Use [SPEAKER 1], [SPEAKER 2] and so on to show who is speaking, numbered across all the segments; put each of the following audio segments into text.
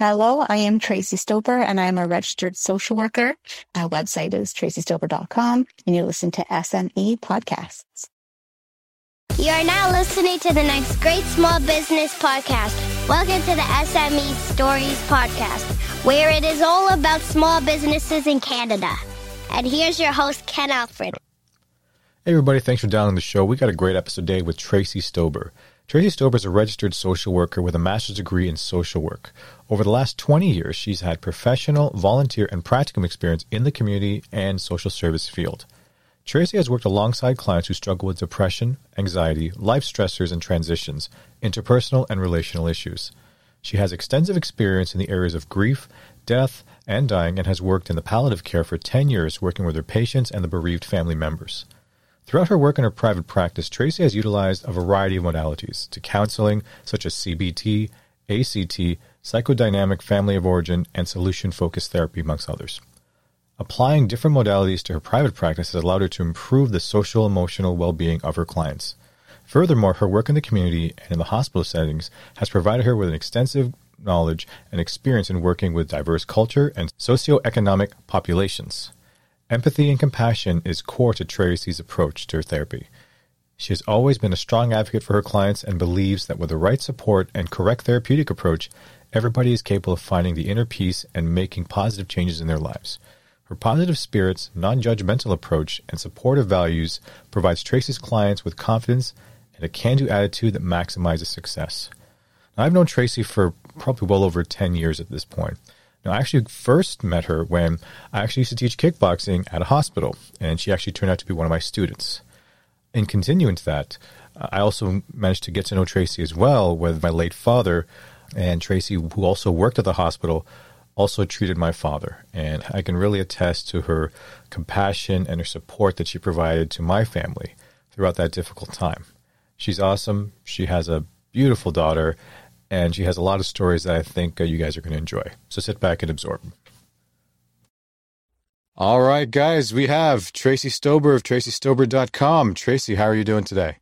[SPEAKER 1] Hello, I am Tracy Stober and I'm a registered social worker. Our website is tracystober.com and you listen to SME podcasts.
[SPEAKER 2] You are now listening to the next great small business podcast. Welcome to the SME Stories podcast, where it is all about small businesses in Canada. And here's your host, Ken Alfred.
[SPEAKER 3] Hey everybody, thanks for downloading the show. We got a great episode today with Tracy Stober. Tracy Stober is a registered social worker with a master's degree in social work. Over the last 20 years, she's had professional, volunteer, and practicum experience in the community and social service field. Tracy has worked alongside clients who struggle with depression, anxiety, life stressors and transitions, interpersonal and relational issues. She has extensive experience in the areas of grief, death, and dying and has worked in the palliative care for 10 years working with her patients and the bereaved family members. Throughout her work in her private practice, Tracy has utilized a variety of modalities to counseling such as CBT, ACT, psychodynamic family of origin, and solution focused therapy, amongst others. Applying different modalities to her private practice has allowed her to improve the social emotional well being of her clients. Furthermore, her work in the community and in the hospital settings has provided her with an extensive knowledge and experience in working with diverse culture and socioeconomic populations. Empathy and compassion is core to Tracy's approach to her therapy. She has always been a strong advocate for her clients and believes that with the right support and correct therapeutic approach, everybody is capable of finding the inner peace and making positive changes in their lives. Her positive spirits, non judgmental approach, and supportive values provides Tracy's clients with confidence and a can do attitude that maximizes success. Now, I've known Tracy for probably well over 10 years at this point. Now, I actually first met her when I actually used to teach kickboxing at a hospital, and she actually turned out to be one of my students. In continuing to that, uh, I also managed to get to know Tracy as well with my late father, and Tracy, who also worked at the hospital, also treated my father. And I can really attest to her compassion and her support that she provided to my family throughout that difficult time. She's awesome. She has a beautiful daughter, and she has a lot of stories that I think uh, you guys are going to enjoy. So sit back and absorb. All right, guys, we have Tracy Stober of tracystober.com. Tracy, how are you doing today?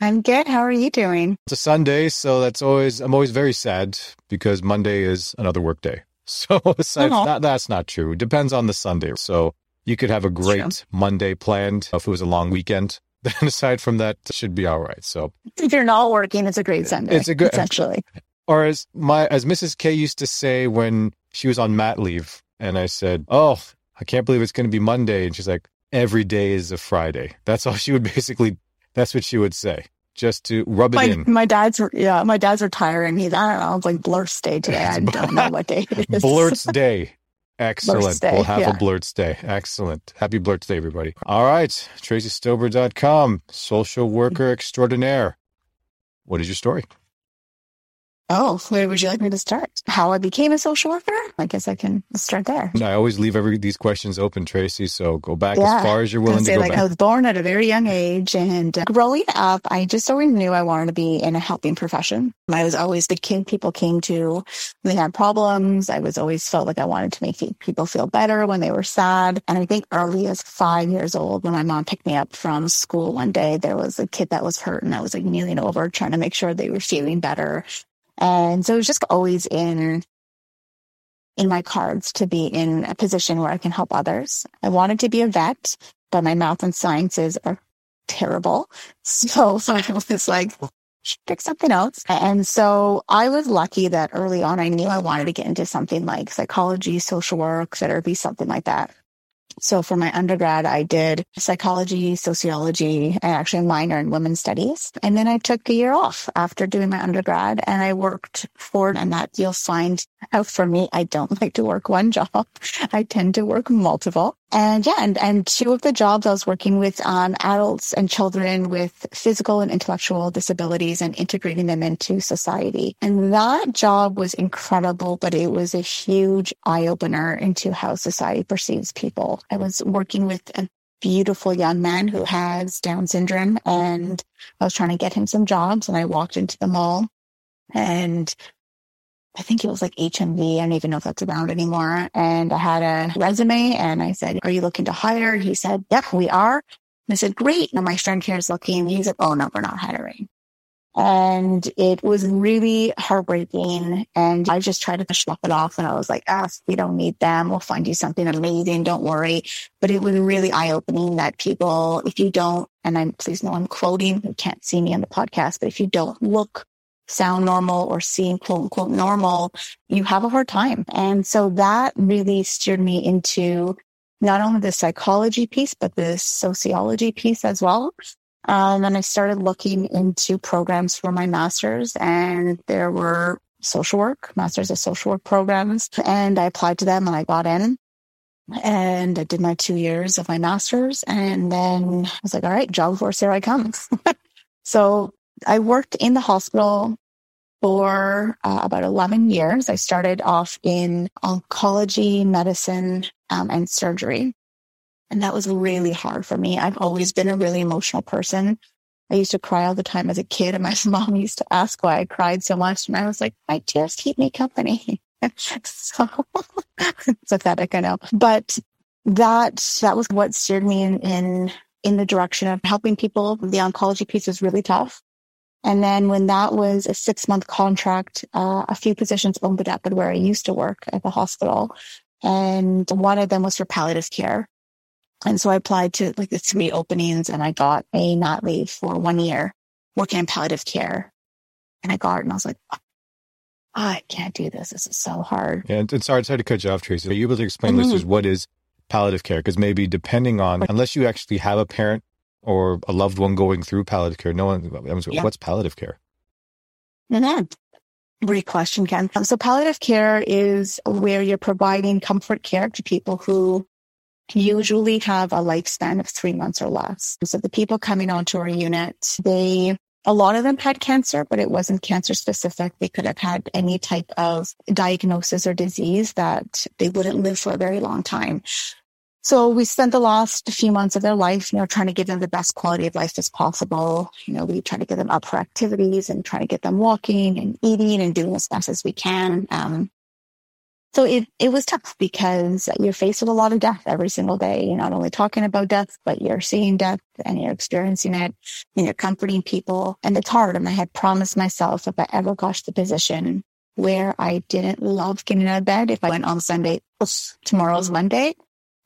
[SPEAKER 1] I'm good. How are you doing?
[SPEAKER 3] It's a Sunday, so that's always I'm always very sad because Monday is another work day. So aside, that, that's not true. Depends on the Sunday. So you could have a great Monday planned if it was a long weekend. Then aside from that, should be all right. So
[SPEAKER 1] if you're not working, it's a great Sunday. It's a good essentially.
[SPEAKER 3] Or as my as Mrs. K used to say when she was on mat leave, and I said, "Oh, I can't believe it's going to be Monday," and she's like, "Every day is a Friday." That's all she would basically. That's what she would say just to rub it
[SPEAKER 1] my,
[SPEAKER 3] in.
[SPEAKER 1] My dad's yeah, my dad's retiring. He's I don't know, it's like Blursday today. I don't know what day it is.
[SPEAKER 3] Blurt's Day. Excellent. We'll have yeah. a Blursday. Excellent. Happy Blursday, everybody. All right. TracyStober.com, social worker extraordinaire. What is your story?
[SPEAKER 1] Oh, where would you like me to start? How I became a social worker? I guess I can start there.
[SPEAKER 3] I always leave every these questions open, Tracy. So go back yeah. as far as you're willing to go
[SPEAKER 1] like
[SPEAKER 3] back.
[SPEAKER 1] I was born at a very young age, and uh, growing up, I just always knew I wanted to be in a helping profession. I was always the kid people came to when they had problems. I was always felt like I wanted to make people feel better when they were sad. And I think early as five years old, when my mom picked me up from school one day, there was a kid that was hurt, and I was like kneeling over trying to make sure they were feeling better. And so it was just always in in my cards to be in a position where I can help others. I wanted to be a vet, but my math and sciences are terrible. So, so I was like, pick something else. And so I was lucky that early on I knew I wanted to get into something like psychology, social work, therapy, something like that. So for my undergrad, I did psychology, sociology, and actually minor in women's studies. And then I took a year off after doing my undergrad and I worked for, and that you'll find out for me, I don't like to work one job. I tend to work multiple. And yeah, and, and two of the jobs I was working with um, adults and children with physical and intellectual disabilities and integrating them into society. And that job was incredible, but it was a huge eye opener into how society perceives people. I was working with a beautiful young man who has Down syndrome and I was trying to get him some jobs and I walked into the mall and I think it was like HMV. I don't even know if that's around anymore. And I had a resume and I said, are you looking to hire? He said, yep, we are. And I said, great. Now my friend here is looking. He said, oh no, we're not hiring. And it was really heartbreaking. And I just tried to shrug it off. And I was like, ah, we don't need them. We'll find you something amazing. Don't worry. But it was really eye opening that people, if you don't, and I'm, please know I'm quoting, you can't see me on the podcast, but if you don't look, sound normal or seem quote unquote normal, you have a hard time. And so that really steered me into not only the psychology piece, but the sociology piece as well. Um, and I started looking into programs for my master's and there were social work, master's of social work programs. And I applied to them and I got in and I did my two years of my master's. And then I was like, all right, job force, here I come. so I worked in the hospital for uh, about 11 years. I started off in oncology, medicine, um, and surgery. And that was really hard for me. I've always been a really emotional person. I used to cry all the time as a kid and my mom used to ask why I cried so much. And I was like, my tears keep me company. so pathetic, I know. But that, that was what steered me in, in, in the direction of helping people. The oncology piece was really tough. And then when that was a six month contract, uh, a few positions opened up at where I used to work at the hospital. And one of them was for palliative care. And so I applied to like the three openings and I got a not leave for one year working in palliative care. And I got it and I was like, oh, I can't do this. This is so hard.
[SPEAKER 3] Yeah, and, sorry, sorry to cut you off, Tracy. Are you able to explain mm-hmm. listeners what is palliative care? Because maybe depending on, unless you actually have a parent or a loved one going through palliative care, no one, yeah. what's palliative care?
[SPEAKER 1] Mm-hmm. Great question, Ken. So palliative care is where you're providing comfort care to people who usually have a lifespan of three months or less. So the people coming onto our unit, they, a lot of them had cancer, but it wasn't cancer specific. They could have had any type of diagnosis or disease that they wouldn't live for a very long time. So we spent the last few months of their life, you know, trying to give them the best quality of life as possible. You know, we try to get them up for activities and try to get them walking and eating and doing as best as we can. Um, so it, it was tough because you're faced with a lot of death every single day. You're not only talking about death, but you're seeing death and you're experiencing it and you're comforting people. And it's hard. And I had promised myself if I ever got to the position where I didn't love getting out of bed, if I went on Sunday, tomorrow's Monday,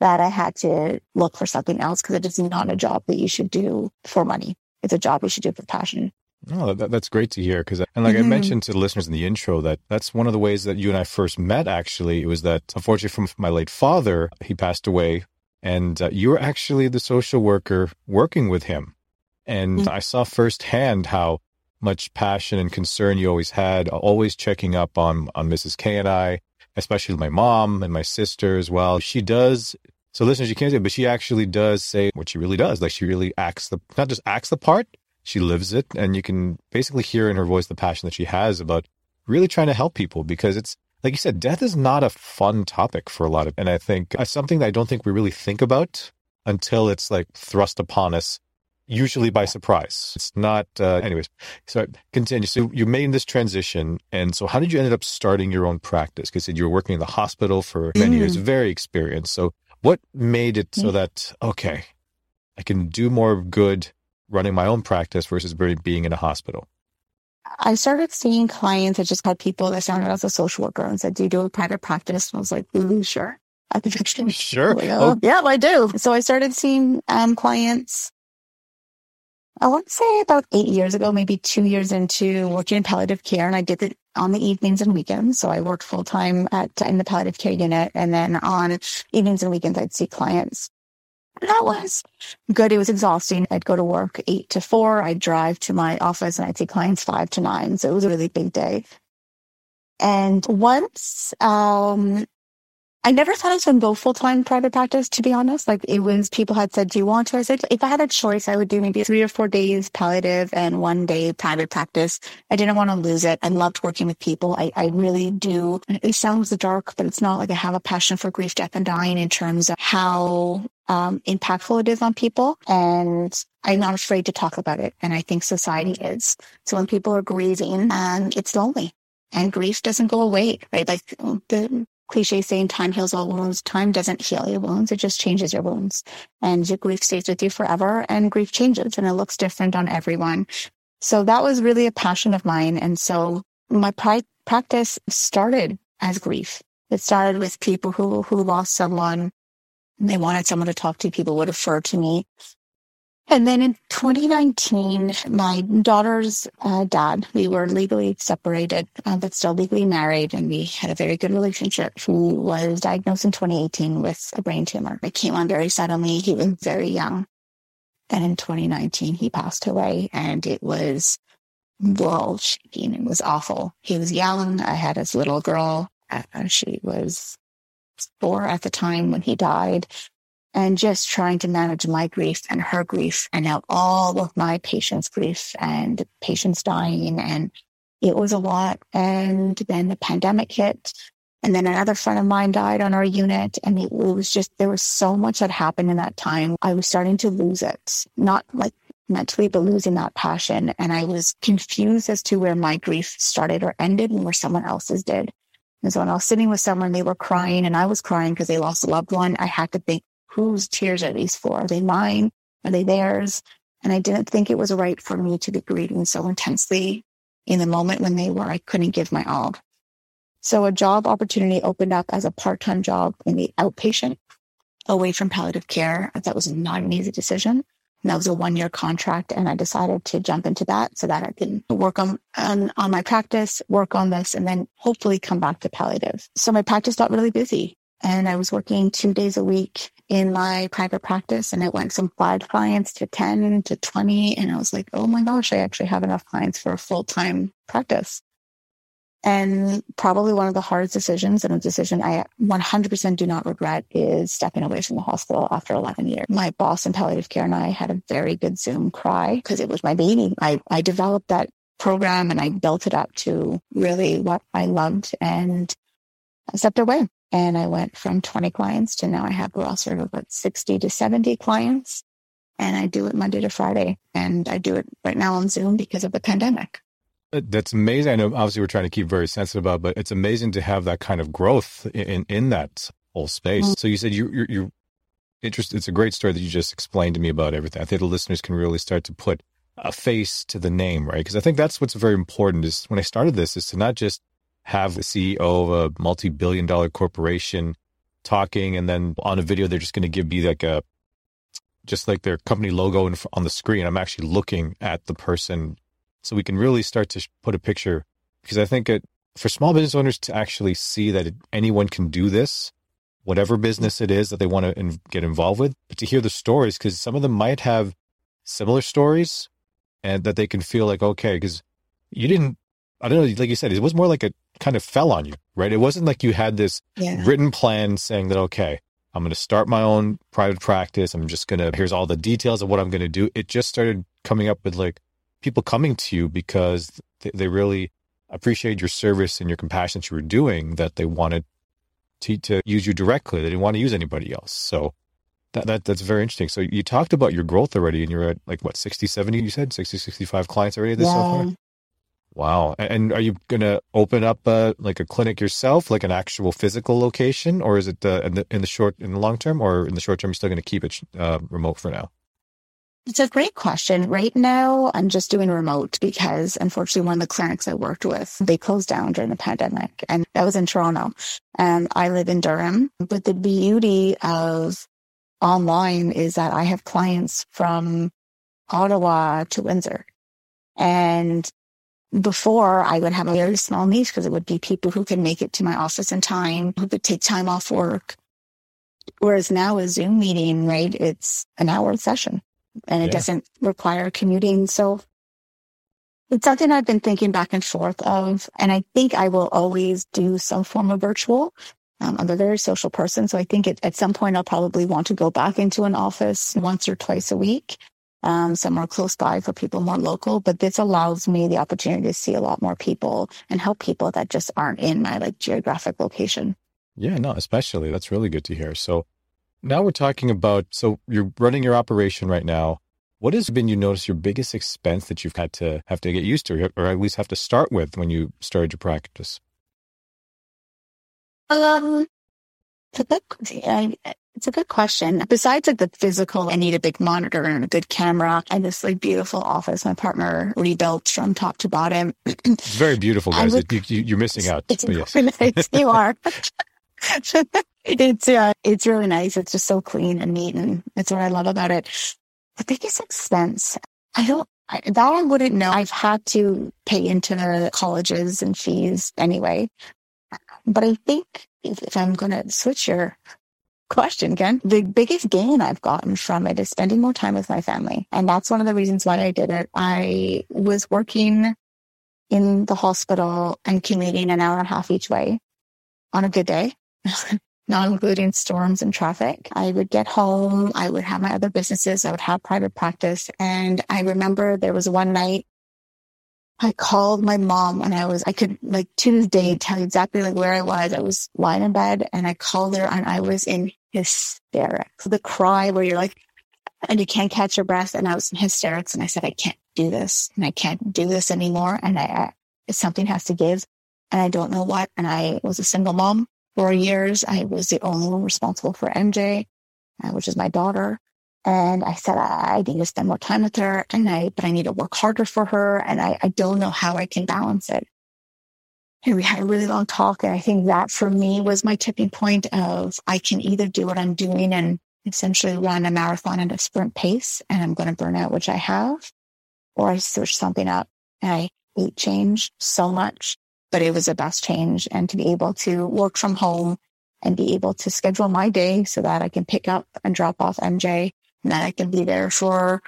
[SPEAKER 1] that I had to look for something else because it is not a job that you should do for money. It's a job you should do for passion.
[SPEAKER 3] Oh, that, that's great to hear. Because, and like mm-hmm. I mentioned to the listeners in the intro, that that's one of the ways that you and I first met. Actually, it was that unfortunately, from my late father, he passed away, and uh, you were actually the social worker working with him, and mm-hmm. I saw firsthand how much passion and concern you always had, always checking up on on Mrs. K and I, especially my mom and my sister as well. She does. So listeners, you can't say, but she actually does say what she really does. Like she really acts the, not just acts the part, she lives it. And you can basically hear in her voice the passion that she has about really trying to help people because it's, like you said, death is not a fun topic for a lot of, and I think it's something that I don't think we really think about until it's like thrust upon us usually by surprise. It's not, uh, anyways. So continue. So you made this transition. And so how did you end up starting your own practice? Because you were working in the hospital for many mm. years, very experienced. So what made it so that, okay, I can do more good running my own practice versus being in a hospital?
[SPEAKER 1] I started seeing clients. I just had people that started as a social worker and said, do you do a private practice? And I was like, mm, sure. I think
[SPEAKER 3] Sure.
[SPEAKER 1] Like, oh, oh. Yeah, I do. So I started seeing um, clients I want to say about eight years ago, maybe two years into working in palliative care, and I did it on the evenings and weekends. So I worked full time at in the palliative care unit, and then on evenings and weekends, I'd see clients. That was good. It was exhausting. I'd go to work eight to four. I'd drive to my office, and I'd see clients five to nine. So it was a really big day. And once um, I never thought I was going to go full time private practice, to be honest. Like it was people had said, do you want to? I said, if I had a choice, I would do maybe three or four days palliative and one day private practice. I didn't want to lose it. I loved working with people. I, I really do. It sounds dark, but it's not like I have a passion for grief, death and dying in terms of how um, impactful it is on people. And I'm not afraid to talk about it. And I think society is. So when people are grieving, and it's lonely and grief doesn't go away, right? Like the cliche saying time heals all wounds. Time doesn't heal your wounds. It just changes your wounds and your grief stays with you forever and grief changes and it looks different on everyone. So that was really a passion of mine. And so my pri- practice started as grief. It started with people who, who lost someone. And they wanted someone to talk to. People would refer to me. And then in 2019, my daughter's uh, dad, we were legally separated, uh, but still legally married. And we had a very good relationship. He was diagnosed in 2018 with a brain tumor. It came on very suddenly. He was very young. And in 2019, he passed away and it was world shaking. It was awful. He was young. I had his little girl. Uh, she was four at the time when he died and just trying to manage my grief and her grief and now all of my patients' grief and patients dying. And it was a lot. And then the pandemic hit. And then another friend of mine died on our unit. And it was just, there was so much that happened in that time. I was starting to lose it, not like mentally, but losing that passion. And I was confused as to where my grief started or ended and where someone else's did. And so when I was sitting with someone, they were crying and I was crying because they lost a loved one. I had to think, whose tears are these for? Are they mine? Are they theirs? And I didn't think it was right for me to be grieving so intensely in the moment when they were, I couldn't give my all. So a job opportunity opened up as a part-time job in the outpatient away from palliative care. That was not an easy decision. And that was a one year contract. And I decided to jump into that so that I can work on, on, on my practice, work on this, and then hopefully come back to palliative. So my practice got really busy and I was working two days a week in my private practice and it went from five clients to 10 to 20. And I was like, oh my gosh, I actually have enough clients for a full time practice. And probably one of the hardest decisions and a decision I 100% do not regret is stepping away from the hospital after 11 years. My boss in palliative care and I had a very good Zoom cry because it was my baby. I, I developed that program and I built it up to really what I loved and I stepped away. And I went from 20 clients to now I have a sort of about 60 to 70 clients. And I do it Monday to Friday. And I do it right now on Zoom because of the pandemic.
[SPEAKER 3] That's amazing. I know obviously we're trying to keep very sensitive about, but it's amazing to have that kind of growth in in that whole space. Mm-hmm. So you said you you're, you're interested. It's a great story that you just explained to me about everything. I think the listeners can really start to put a face to the name, right? Because I think that's what's very important. Is when I started this, is to not just have the CEO of a multi-billion dollar corporation talking, and then on a video they're just going to give me like a just like their company logo on the screen. I'm actually looking at the person so we can really start to put a picture because I think it, for small business owners to actually see that anyone can do this, whatever business it is that they want to in, get involved with, but to hear the stories because some of them might have similar stories and that they can feel like, okay, because you didn't, I don't know, like you said, it was more like it kind of fell on you, right? It wasn't like you had this yeah. written plan saying that, okay, I'm going to start my own private practice. I'm just going to, here's all the details of what I'm going to do. It just started coming up with like, people coming to you because they, they really appreciate your service and your compassion that you were doing that they wanted to, to use you directly. They didn't want to use anybody else. So that, that that's very interesting. So you talked about your growth already and you're at like what, 60, 70, you said 60, 65 clients already this yeah. so far? Wow. And are you going to open up a, like a clinic yourself, like an actual physical location, or is it uh, in, the, in the short, in the long term, or in the short term, you're still going to keep it uh, remote for now?
[SPEAKER 1] It's a great question. Right now, I'm just doing remote because unfortunately, one of the clinics I worked with, they closed down during the pandemic and that was in Toronto and I live in Durham. But the beauty of online is that I have clients from Ottawa to Windsor. And before I would have a very small niche because it would be people who can make it to my office in time, who could take time off work. Whereas now a Zoom meeting, right? It's an hour session and it yeah. doesn't require commuting. So it's something I've been thinking back and forth of. And I think I will always do some form of virtual. Um, I'm a very social person. So I think it, at some point I'll probably want to go back into an office once or twice a week, um, somewhere close by for people more local. But this allows me the opportunity to see a lot more people and help people that just aren't in my like geographic location.
[SPEAKER 3] Yeah, no, especially that's really good to hear. So now we're talking about so you're running your operation right now. What has been you notice your biggest expense that you've had to have to get used to, or at least have to start with when you started your practice?
[SPEAKER 1] Um, It's a good question. Besides like the physical, I need a big monitor and a good camera and this like beautiful office my partner rebuilt from top to bottom.
[SPEAKER 3] It's very beautiful, guys.
[SPEAKER 1] would-
[SPEAKER 3] you, you, you're missing out.
[SPEAKER 1] It's
[SPEAKER 3] yes.
[SPEAKER 1] nice. You are. it's uh, it's really nice. It's just so clean and neat, and it's what I love about it. The biggest expense, I don't. I, that I wouldn't know. I've had to pay into the colleges and fees anyway, but I think if, if I'm going to switch your question again, the biggest gain I've gotten from it is spending more time with my family, and that's one of the reasons why I did it. I was working in the hospital and commuting an hour and a half each way on a good day, not including storms and traffic. I would get home. I would have my other businesses. I would have private practice. And I remember there was one night I called my mom and I was, I could like to this day tell you exactly like where I was. I was lying in bed and I called her and I was in hysterics. The cry where you're like, and you can't catch your breath. And I was in hysterics and I said, I can't do this and I can't do this anymore. And I, I something has to give and I don't know what. And I was a single mom for years. I was the only one responsible for MJ, uh, which is my daughter. And I said, I, need to spend more time with her and I, but I need to work harder for her. And I, I don't know how I can balance it. And we had a really long talk. And I think that for me was my tipping point of I can either do what I'm doing and essentially run a marathon at a sprint pace and I'm going to burn out, which I have, or I switch something up. And I hate change so much, but it was the best change. And to be able to work from home and be able to schedule my day so that I can pick up and drop off MJ and that I can be there for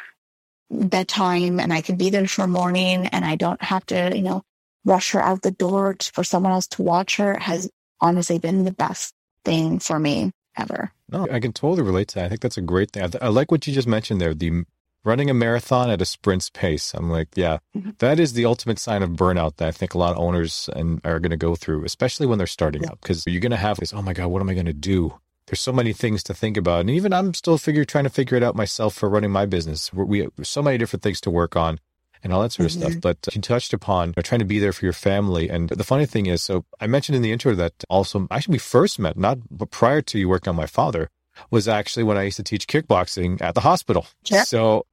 [SPEAKER 1] bedtime and I can be there for morning and I don't have to, you know, rush her out the door for someone else to watch her has honestly been the best thing for me ever.
[SPEAKER 3] No, I can totally relate to that. I think that's a great thing. I, th- I like what you just mentioned there. The running a marathon at a sprint's pace. I'm like, yeah,
[SPEAKER 1] Mhm.
[SPEAKER 3] that is the ultimate sign of burnout that I think a lot of owners and are going to go through, especially when they're starting out, because you're going to have this. Oh my god, what am I going to do? There's so many things to think about, and even I'm still figure trying to figure it out myself for running my business. We have so many different things to work on. And all that sort of stuff.
[SPEAKER 1] Mhm.
[SPEAKER 3] But you touched upon you know, trying to be there for your family. And the funny thing is, so I mentioned in the intro that also, actually, we first met, not but prior to you working on my father, was actually when I used to teach kickboxing at the hospital.
[SPEAKER 1] Yeah.
[SPEAKER 3] So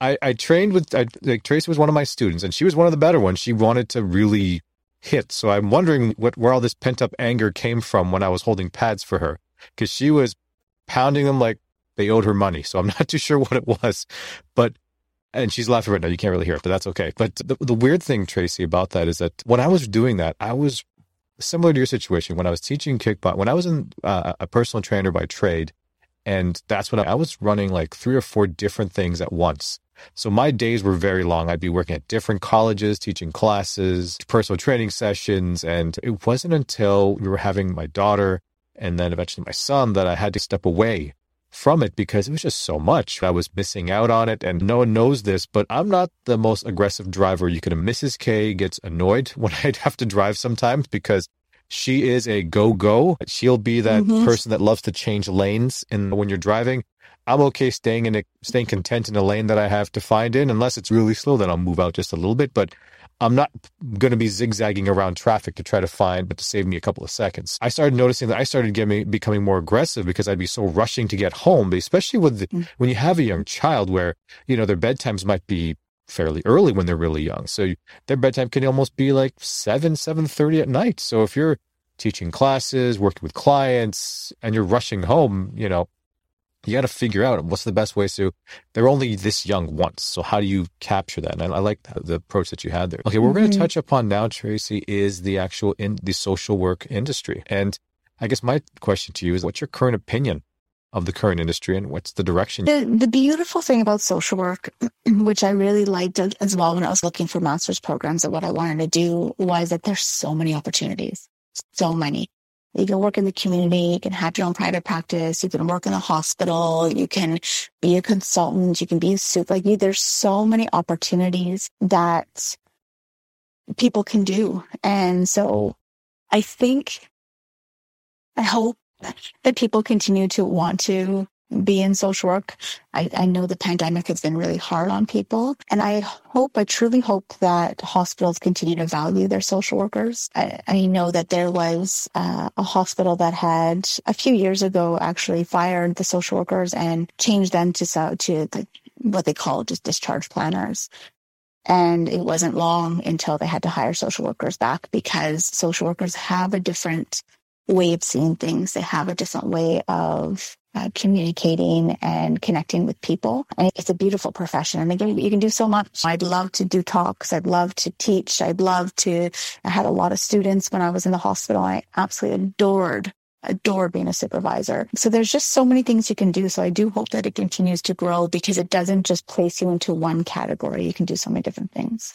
[SPEAKER 3] I, I trained with I, like Tracy was one of my students, and she was one of the better ones. She wanted to really hit. So I'm wondering what where all this pent up anger came from when I was holding pads for her, because she was pounding them like they owed her money. So I'm not too sure what it was, but. And she's laughing right now. You can't really hear it, but that's okay. But the, the weird thing, Tracy, about that is that when I was doing that, I was similar to your situation. When I was teaching kickbox, when I was in uh, a personal trainer by trade, and that's when I, I was running like three or four different things at once. So my days were very long. I'd be working at different colleges, teaching classes, personal training sessions. And it wasn't until we were having my daughter and then eventually my son that I had to step away from it because it was just so much. I was missing out on it and no one knows this, but I'm not the most aggressive driver. You could Mrs. K gets annoyed when I'd have to drive sometimes because she is a go go. She'll be that
[SPEAKER 1] Mhm.
[SPEAKER 3] person that loves to change lanes. And when you're driving, I'm okay staying in a, staying content in a lane that I have to find in. Unless it's really slow, then I'll move out just a little bit. But I'm not going to be zigzagging around traffic to try to find, but to save me a couple of seconds. I started noticing that I started getting becoming more aggressive because I'd be so rushing to get home, but especially with the,
[SPEAKER 1] Mm.
[SPEAKER 3] when you have a young child where you know their bedtimes might be fairly early when they're really young. So their bedtime can almost be like seven, seven thirty at night. So if you're teaching classes, working with clients, and you're rushing home, you know, you got to figure out what's the best way to. They're only this young once, so how do you capture that? And I, I like the, the approach that you had there. Okay, what we're going to
[SPEAKER 1] mm-hmm.
[SPEAKER 3] touch upon now, Tracy, is the actual in the social work industry. And I guess my question to you is, what's your current opinion of the current industry, and what's the direction?
[SPEAKER 1] The, the beautiful thing about social work, which I really liked as as well when I was looking for master's programs and what I wanted to do, was that there's so many opportunities. So many. You can work in the community, you can have your own private practice, you can work in a hospital, you can be a consultant, you can be a soup. Like you, there's so many opportunities that people can do. And so I think, I hope that people continue to want to be in social work. I, I know the pandemic has been really hard on people. And I hope, I truly hope that hospitals continue to value their social workers. I, I know that there was uh, a hospital that had a few years ago actually fired the social workers and changed them to, to the, what they call just discharge planners. And it wasn't long until they had to hire social workers back because social workers have a different way of seeing things. They have a different way of uh, communicating and connecting with people. And it's a beautiful profession. And again, you can do so much. I'd love to do talks. I'd love to teach. I'd love to, I had a lot of students when I was in the hospital. I absolutely adored adore being a supervisor. So there's just so many things you can do. So I do hope that it continues to grow because it doesn't just place you into one category. You can do so many different things.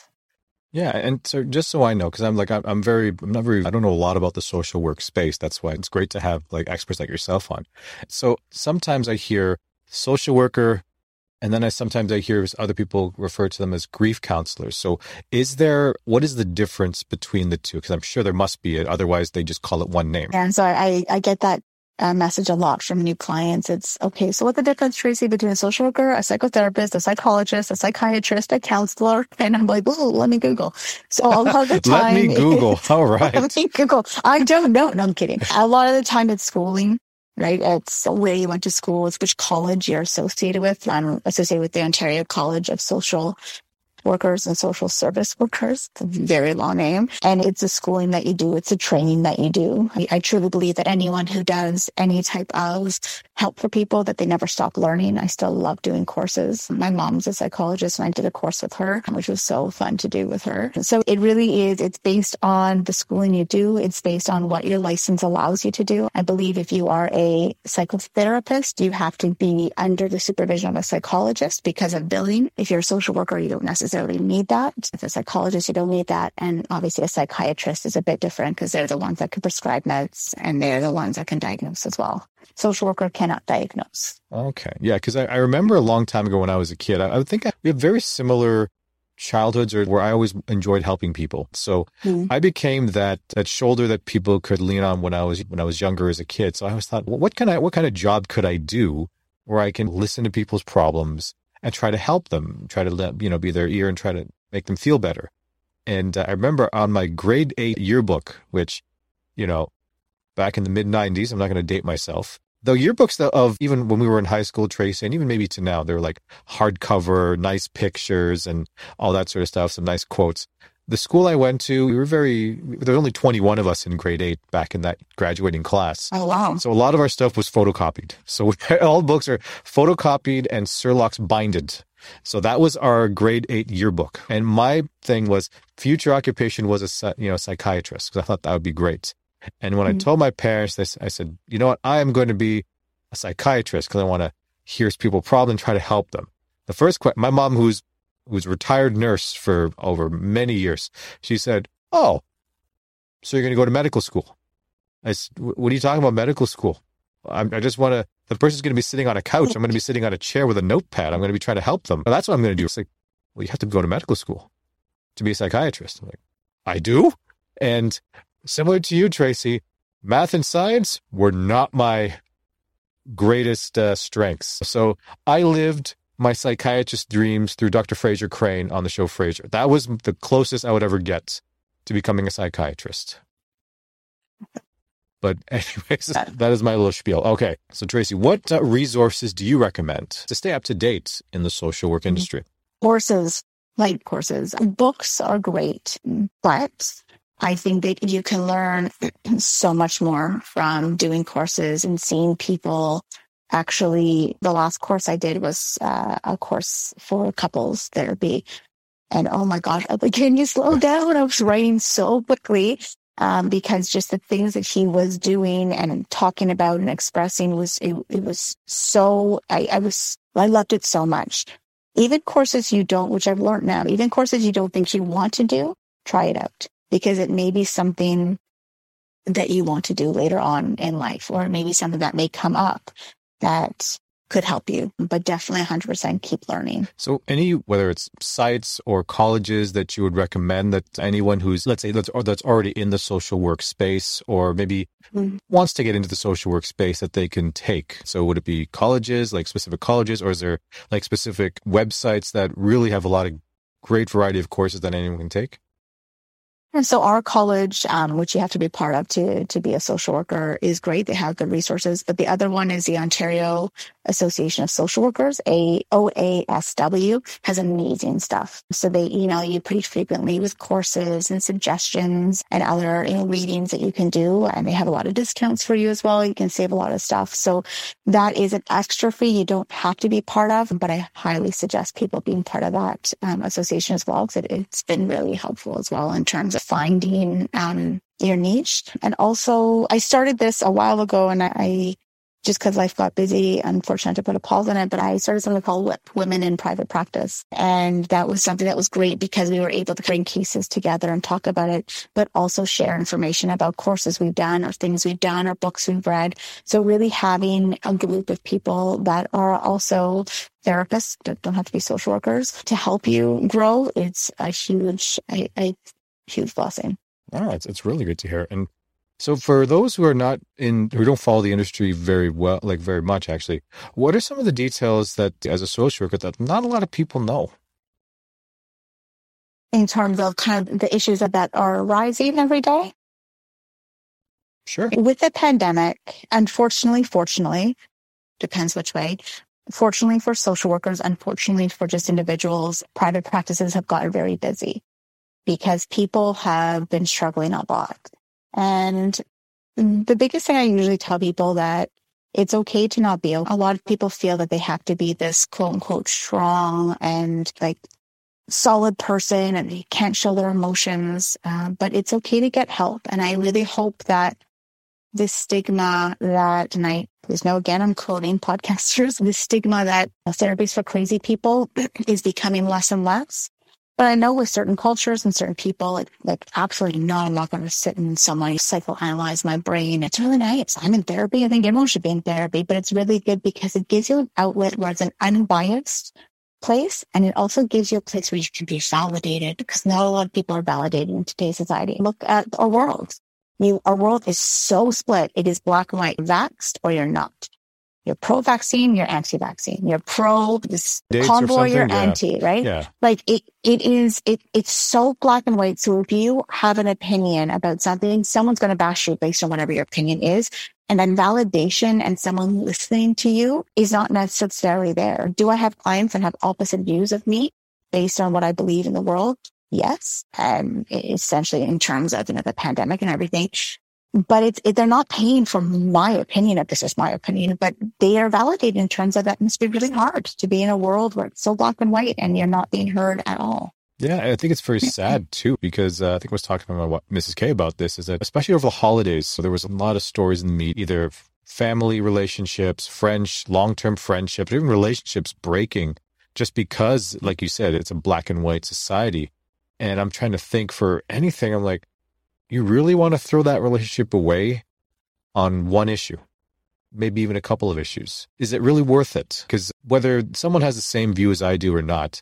[SPEAKER 3] Yeah, and so just so I know, because I'm like I'm, very I'm not very I don't know a lot about the social work space. That's why it's great to have like experts like yourself on. So sometimes I hear social worker, and then I sometimes I hear other people refer to them as grief counselors. So is there what is the difference between the two? Because I'm sure there must be. Otherwise, they just call it one name.
[SPEAKER 1] And so I I get that uh, message a lot from new clients. It's okay. So what's the difference, Tracy, between a social worker, a psychotherapist, a psychologist, a psychiatrist, a counselor? And I'm like, oh, let me Google. So a lot of the time,
[SPEAKER 3] let me Google. All right.
[SPEAKER 1] let me Google. I don't know. No, I'm kidding. A lot of the time it's schooling. Right. It's where you went to school. It's which college you're associated with. I'm associated with the Ontario College of Social workers and social service workers. It's a very long name. And it's a schooling that you do. It's a training that you do. I, I truly believe that anyone who does any type of help for people that they never stop learning. I still love doing courses. My mom's a psychologist and I did a course with her, which was so fun to do with her. So it really is, it's based on the schooling you do. It's based on what your license allows you to do. I believe if you are a psychotherapist, you have to be under the supervision of a psychologist because of billing. If you're a social worker, you don't necessarily necessarily need that. If a psychologist, you don't need that. And obviously a psychiatrist is a bit different because they're the ones that can prescribe meds and they're the ones that can diagnose as well. Social worker cannot diagnose.
[SPEAKER 3] Okay. Yeah. Cause I, I remember a long time ago when I was a kid, I, I would think I, we have very similar childhoods or where I always enjoyed helping people. So mm. I became that that shoulder that people could lean on when I was when I was younger as a kid. So I always thought, well, what can I what kind of job could I do where I can listen to people's problems and try to help them, try to let, you know, be their ear and try to make them feel better. And uh, I remember on my grade eight yearbook, which, you know, back in the mid 90s, I'm not going to date myself. The yearbooks of even when we were in high school, Tracy, and even maybe to now, they're like hardcover, nice pictures and all that sort of stuff, some nice quotes the school I went to, we were very, there were only 21 of us in grade eight back in that graduating class.
[SPEAKER 1] Oh, wow.
[SPEAKER 3] So a lot of our stuff was photocopied. So all books are photocopied and Cerlox binded. So that was our grade eight yearbook. And my thing was future occupation was a, you know, psychiatrist because I thought that would be great. And when mm-hmm. I told my parents this, I said, you know what? I am going to be a psychiatrist because I want to hear people problems and try to help them. The first question, my mom, who's who's a retired nurse for over many years, she said, Oh, so you're going to go to medical school? I said, What are you talking about, medical school? I'm, i just want to, the person's going to be sitting on a couch. I'm going to be sitting on a chair with a notepad. I'm going to be trying to help them. that's what I'm going to do. It's like, well, you have to go to medical school to be a psychiatrist. I'm like, I do? And similar to you, Tracy, math and science were not my greatest uh, strengths. So I lived my psychiatrist dreams through Dr. Frasier Crane on the show Frasier. That was the closest I would ever get to becoming a psychiatrist. But anyways, that is my little spiel. Okay, so Tracy, what uh, resources do you recommend to stay up to date in the social work mm-hmm. industry?
[SPEAKER 1] Courses, light courses. Books are great, but I think that you can learn so much more from doing courses and seeing people actually the last course I did was uh, a course for couples therapy. And oh my God, I'm like, can you slow down? I was writing so quickly. Um, because just the things that he was doing and talking about and expressing was, it, it was so, I, I was, I loved it so much. Even courses you don't, which I've learned now, even courses you don't think you want to do, try it out because it may be something that you want to do later on in life, or maybe something that may come up that could help you, but definitely 100% keep learning.
[SPEAKER 3] So, any whether it's sites or colleges that you would recommend that anyone who's let's say that's or that's already in the social work space or maybe mm-hmm. wants to get into the social work space that they can take. So, would it be colleges, like specific colleges, or is there like specific websites that really have a lot of great variety of courses that anyone can take?
[SPEAKER 1] And so our college, um, which you have to be part of to, to be a social worker is great. They have good resources. But the other one is the Ontario Association of Social Workers, AOASW, has amazing stuff. So they email you pretty frequently with courses and suggestions and other you know, readings that you can do. And they have a lot of discounts for you as well. You can save a lot of stuff. So that is an extra fee you don't have to be part of, but I highly suggest people being part of that um, association as well because it, it's been really helpful as well in terms of finding um, your niche. And also, I started this a while ago and I just because life got busy, unfortunate to put a pause on it, but I started something called WIP, Women in Private Practice. And that was something that was great because we were able to bring cases together and talk about it, but also share information about courses we've done or things we've done or books we've read. So really having a group of people that are also therapists, that don't have to be social workers, to help you grow, it's a huge, a, a huge blessing.
[SPEAKER 3] Oh, it's, it's really good to hear. And so for those who are not in, who don't follow the industry very well, like very much actually, what are some of the details that as a social worker that not a lot of people know?
[SPEAKER 1] In terms of kind of the issues that are rising every day?
[SPEAKER 3] Sure.
[SPEAKER 1] With the pandemic, unfortunately, fortunately, depends which way. Fortunately for social workers, unfortunately for just individuals, private practices have gotten very busy because people have been struggling a lot. And the biggest thing I usually tell people that it's okay to not be. A lot of people feel that they have to be this quote unquote strong and like solid person and they can't show their emotions. Uh, but it's okay to get help. And I really hope that this stigma that, and I please know again, I'm quoting podcasters, this stigma that therapy is for crazy people is becoming less and less. But I know with certain cultures and certain people, it, like absolutely not. I'm not going to sit and someone psychoanalyze my brain. It's really nice. I'm in therapy. I think everyone should be in therapy, but it's really good because it gives you an outlet where it's an unbiased place. And it also gives you a place where you can be validated because not a lot of people are validated in today's society. Look at our world. You, our world is so split. It is black and white, vaxxed or you're not. You're pro vaccine, you're anti vaccine. You're pro this Dates convoy, you're yeah. anti, right?
[SPEAKER 3] Yeah.
[SPEAKER 1] Like it, it is, it, it's so black and white. So if you have an opinion about something, someone's going to bash you based on whatever your opinion is. And then validation and someone listening to you is not necessarily there. Do I have clients that have opposite views of me based on what I believe in the world? Yes. Um, essentially in terms of, you know, the pandemic and everything but it's it, they're not paying for my opinion if this is my opinion, but they are validated in terms of that must be really hard to be in a world where it's so black and white and you're not being heard at all.
[SPEAKER 3] Yeah, I think it's very sad too because uh, I think I was talking about what Mrs. K about this is that especially over the holidays, so there was a lot of stories in the media, either family relationships, French, long-term friendships, even relationships breaking just because, like you said, it's a black and white society. And I'm trying to think for anything. I'm like, you really want to throw that relationship away on one issue, maybe even a couple of issues? Is it really worth it? Because whether someone has the same view as I do or not,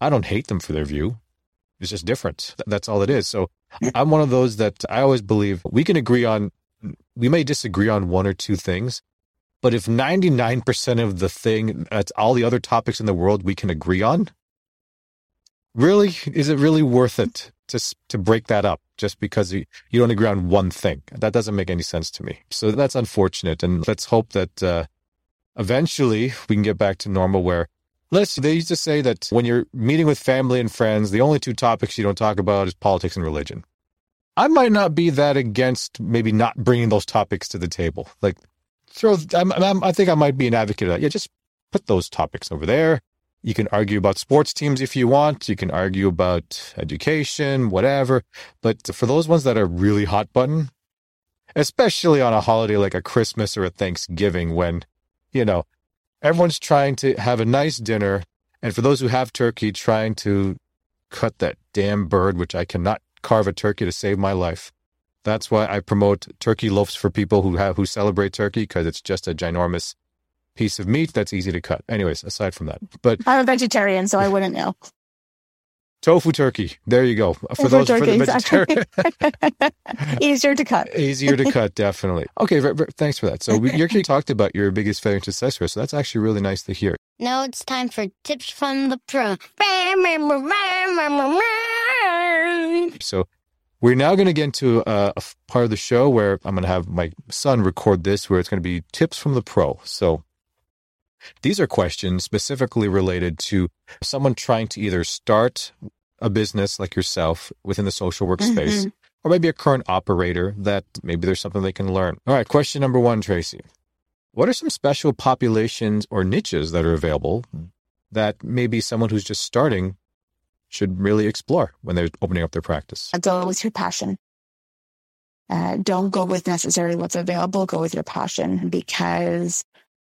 [SPEAKER 3] I don't hate them for their view. It's just different. That's all it is. So I'm one of those that I always believe we can agree on, we may disagree on one or two things, but if 99% of the thing, that's all the other topics in the world we can agree on, really, is it really worth it to, to break that up? just because you, you don't agree on one thing. That doesn't make any sense to me. So that's unfortunate. And let's hope that uh, eventually we can get back to normal where let's, they used to say that when you're meeting with family and friends, the only two topics you don't talk about is politics and religion. I might not be that against maybe not bringing those topics to the table. Like, throw, I'm, I'm, I think I might be an advocate of that. Yeah, just put those topics over there. You can argue about sports teams if you want. You can argue about education, whatever. But for those ones that are really hot button, especially on a holiday like a Christmas or a Thanksgiving when, you know, everyone's trying to have a nice dinner. And for those who have turkey, trying to cut that damn bird, which I cannot carve a turkey to save my life. That's why I promote turkey loaves for people who have who celebrate turkey because it's just a ginormous piece of meat that's easy to cut. Anyways, aside from that, but
[SPEAKER 1] I'm a vegetarian, so I wouldn't know.
[SPEAKER 3] tofu turkey. There you go. For
[SPEAKER 1] Tofu
[SPEAKER 3] those for
[SPEAKER 1] turkey,
[SPEAKER 3] the
[SPEAKER 1] exactly. Easier to cut.
[SPEAKER 3] easier to cut, definitely. Okay, ver- ver- thanks for that. So we, you actually talked about your biggest failure and success rate. So that's actually really nice to hear.
[SPEAKER 2] Now it's time for tips from the pro.
[SPEAKER 3] So we're now going to get into a, a f- part of the show where I'm going to have my son record this, where it's going to be tips from the pro. So these are questions specifically related to someone trying to either start a business like yourself within the social workspace,
[SPEAKER 1] Mhm.
[SPEAKER 3] or maybe a current operator that maybe there's something they can learn. All right, question number one, Tracy. What are some special populations or niches that are available that maybe someone who's just starting should really explore when they're opening up their practice?
[SPEAKER 1] Go with your passion. Uh, don't go with necessarily what's available. Go with your passion because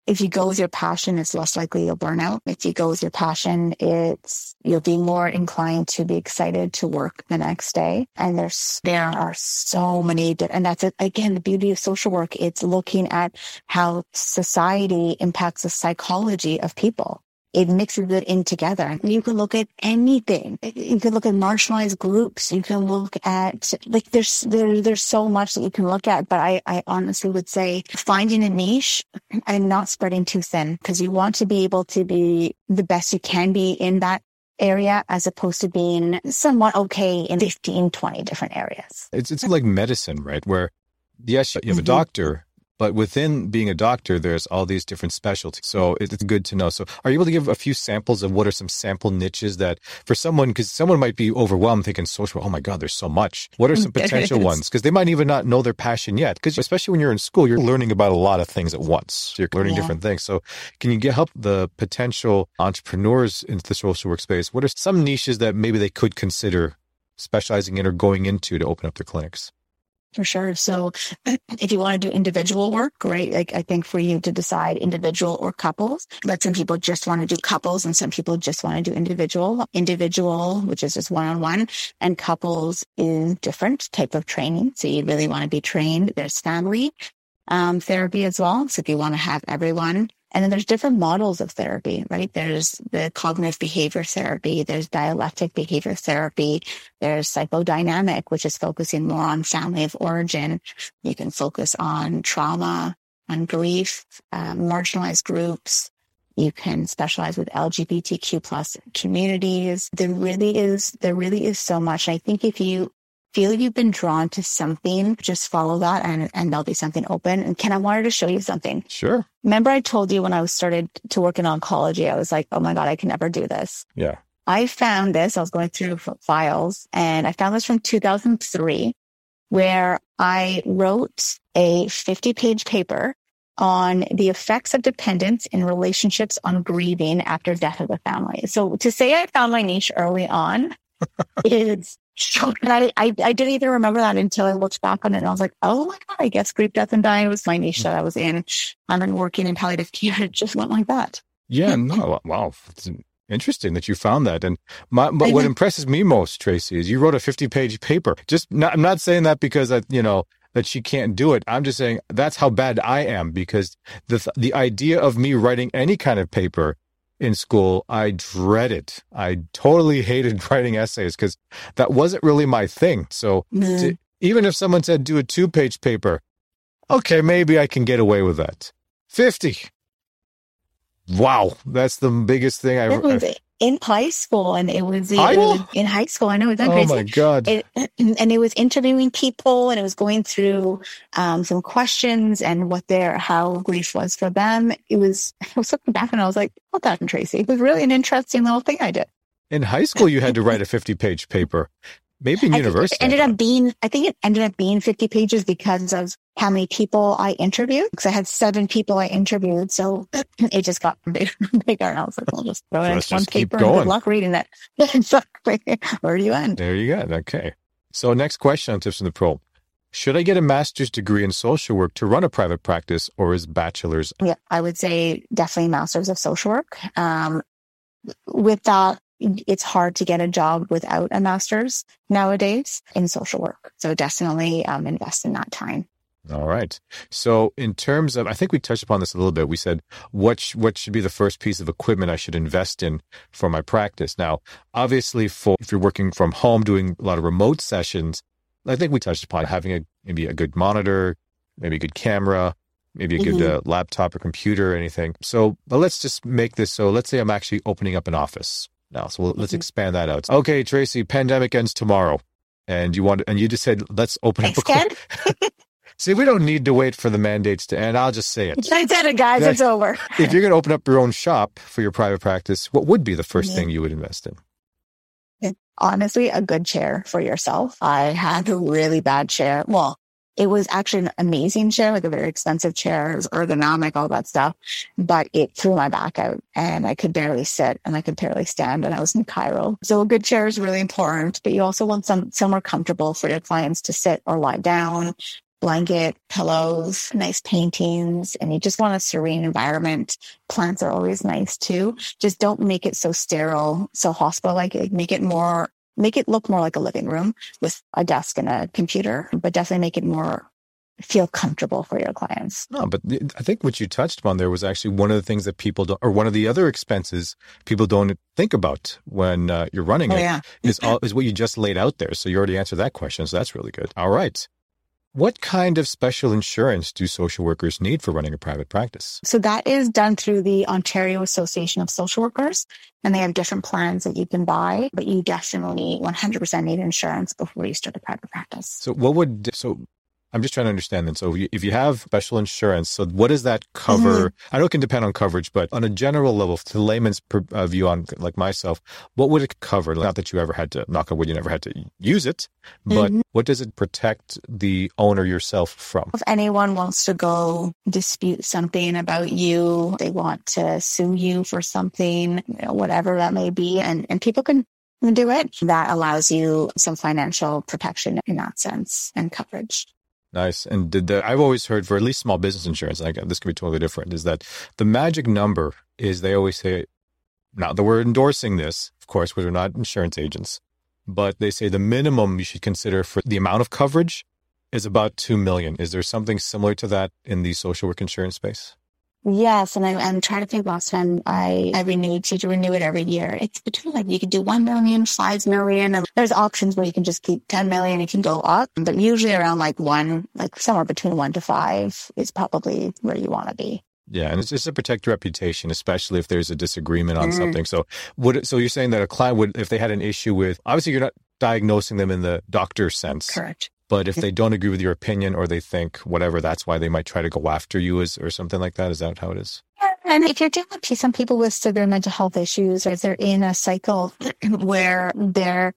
[SPEAKER 1] if you go with your passion, it's less likely you'll burn out. If you go with your passion, it's you'll be more inclined to be excited to work the next day. And there's there are so many, and that's it. Again, the beauty of social work. It's looking at how society impacts the psychology of people it mixes it in together. You can look at anything. You can look at marginalized groups. You can look at like there's there, there's so much that you can look at. But I, I honestly would say finding a niche and not spreading too thin because you want to be able to be the best you can be in that area as opposed to being somewhat okay in 15, 20 different areas.
[SPEAKER 3] It's it's like medicine, right? Where yes, you have a
[SPEAKER 1] Mhm.
[SPEAKER 3] doctor, but within being a doctor, there's all these different specialties. So it's good to know. So are you able to give a few samples of what are some sample niches that for someone, because someone might be overwhelmed thinking social, oh my God, there's so much. What are some potential ones? Because they might even not know their passion yet. Because especially when you're in school, you're learning about a lot of things at once. You're learning
[SPEAKER 1] Yeah.
[SPEAKER 3] different things. So can you get help the potential entrepreneurs into the social work space? What are some niches that maybe they could consider specializing in or going into to open up their clinics?
[SPEAKER 1] For sure. So if you want to do individual work, right? Like I think for you to decide individual or couples, but some people just want to do couples and some people just want to do individual. Individual, which is just one on one and couples is different type of training. So you really want to be trained. There's family um, therapy as well. So if you want to have everyone and then there's different models of therapy, right? There's the cognitive behavior therapy. There's dialectic behavior therapy. There's psychodynamic, which is focusing more on family of origin. You can focus on trauma, on grief, um, marginalized groups. You can specialize with LGBTQ plus communities. There really is, there really is so much. I think if you feel you've been drawn to something, just follow that and, and there'll be something open. And Ken, I wanted to show you something.
[SPEAKER 3] Sure.
[SPEAKER 1] Remember I told you when I was started to work in oncology, I was like, oh my God, I can never do this.
[SPEAKER 3] Yeah.
[SPEAKER 1] I found this. I was going through files and I found this from 2003 where I wrote a 50 page paper on the effects of dependence in relationships on grieving after death of the family. So to say I found my niche early on is shocking. I, I, I didn't even remember that until I looked back on it and I was like, oh my God, I guess grief, death and dying was my niche that I was in. I've been working in palliative care. It just went like that.
[SPEAKER 3] Yeah. No. Wow. It's interesting that you found that. And my, but what impresses me most, Tracy, is you wrote a 50 page paper. Just not, I'm not saying that because I, you know, that she can't do it. I'm just saying that's how bad I am because the, the idea of me writing any kind of paper in school, I dread it. I totally hated writing essays because that wasn't really my thing. So to- even if someone said do a two page paper, okay, maybe I can get away with that. 50. Wow. That's the biggest thing I
[SPEAKER 1] It was in high school and it was, it was in high school. I know it's
[SPEAKER 3] Oh
[SPEAKER 1] crazy.
[SPEAKER 3] my God.
[SPEAKER 1] It, and it was interviewing people and it was going through um, some questions and what their how grief was for them. It was I was looking back and I was like, "Well done, Tracy." It was really an interesting little thing I did.
[SPEAKER 3] In high school, you had to write a 50 page paper. Maybe in university.
[SPEAKER 1] it ended up being I think it ended up being 50 pages because of how many people I interviewed. Because I had seven people I interviewed, so it just got bigger and bigger. And I was like, "Well, just throw it
[SPEAKER 3] Let's
[SPEAKER 1] into one paper and
[SPEAKER 3] going.
[SPEAKER 1] good luck reading that." Where do you end?
[SPEAKER 3] There you go. Okay. So, next question on Tips from the Pro. Should I get a master's degree in social work to run a private practice or is bachelor's?
[SPEAKER 1] Yeah, I would say definitely masters of social work. Um, with that, it's hard to get a job without a master's nowadays in social work. So definitely um, invest in that time.
[SPEAKER 3] All right. So, in terms of, I think we touched upon this a little bit. We said what sh- what should be the first piece of equipment I should invest in for my practice. Now, obviously, for if you're working from home, doing a lot of remote sessions, I think we touched upon having a maybe a good monitor, maybe a good camera, maybe a good
[SPEAKER 1] Mhm.
[SPEAKER 3] uh, laptop or computer or anything. So, but let's just make this so. Let's say I'm actually opening up an office now. So we'll, let's
[SPEAKER 1] Mhm.
[SPEAKER 3] expand that out. Okay, Tracy, pandemic ends tomorrow, and you want and you just said let's open up a.
[SPEAKER 1] Ken.
[SPEAKER 3] See, we don't need to wait for the mandates to end. I'll just say it.
[SPEAKER 1] I said it, guys. It's over.
[SPEAKER 3] If you're going to open up your own shop for your private practice, what would be the 1st
[SPEAKER 1] Mhm.
[SPEAKER 3] thing you would invest in?
[SPEAKER 1] honestly a good chair for yourself. I had a really bad chair. Well, it was actually an amazing chair, like a very expensive chair. It was ergonomic, all that stuff, but it threw my back out and I could barely sit and I could barely stand and I was in chiro. So a good chair is really important, but you also want some somewhere comfortable for your clients to sit or lie down. Blanket, pillows, nice paintings, and you just want a serene environment. Plants are always nice too. Just don't make it so sterile, so hospital like. Make it more make it look more like a living room with a desk and a computer, but definitely make it more feel comfortable for your clients.
[SPEAKER 3] No, but I think what you touched upon there was actually one of the things that people don't, or one of the other expenses people don't think about when uh, you're running
[SPEAKER 1] Oh
[SPEAKER 3] it
[SPEAKER 1] yeah.
[SPEAKER 3] is all, is what you just laid out there. So you already answered that question. So that's really good. All right. What kind of special insurance do social workers need for running a private practice?
[SPEAKER 1] So that is done through the Ontario Association of Social Workers and they have different plans that you can buy, but you definitely 100% need insurance before you start a private practice.
[SPEAKER 3] So what would so I'm just trying to understand then. So if you- if you have special insurance, so what does that cover?
[SPEAKER 1] Mm-hmm.
[SPEAKER 3] I know it can depend on coverage, but on a general level, to layman's per, uh, view on like myself, what would it cover? Not that you ever had to knock on wood, you never had to use it, but
[SPEAKER 1] Mhm.
[SPEAKER 3] what does it protect the owner yourself from?
[SPEAKER 1] If anyone wants to go dispute something about you, they want to sue you for something, you know, whatever that may be, and, and people can do it. That allows you some financial protection in that sense and coverage.
[SPEAKER 3] Nice. And did the, I've always heard for at least small business insurance, like this could be totally different, is that the magic number is they always say, not that we're endorsing this, of course, we're not insurance agents, but they say the minimum you should consider for the amount of coverage is about 2 million. Is there something similar to that in the social work insurance space?
[SPEAKER 1] Yes, and I, I'm trying to think last time I, I renewed, so you renew it every year. It's between like, you could do 1 million, 5 million. and There's options where you can just keep 10 million, you can go up, but usually around like one, like somewhere between one to five is probably where you want to be.
[SPEAKER 3] Yeah, and it's just to protect your reputation, especially if there's a disagreement on
[SPEAKER 1] Mhm.
[SPEAKER 3] something. So, would so you're saying that a client would, if they had an issue with, obviously you're not diagnosing them in the doctor sense,
[SPEAKER 1] Correct.
[SPEAKER 3] But if they don't agree with your opinion or they think whatever, that's why they might try to go after you as, or something like that. Is that how it is?
[SPEAKER 1] And if you're dealing with some people with severe mental health issues, or if they're in a cycle where they're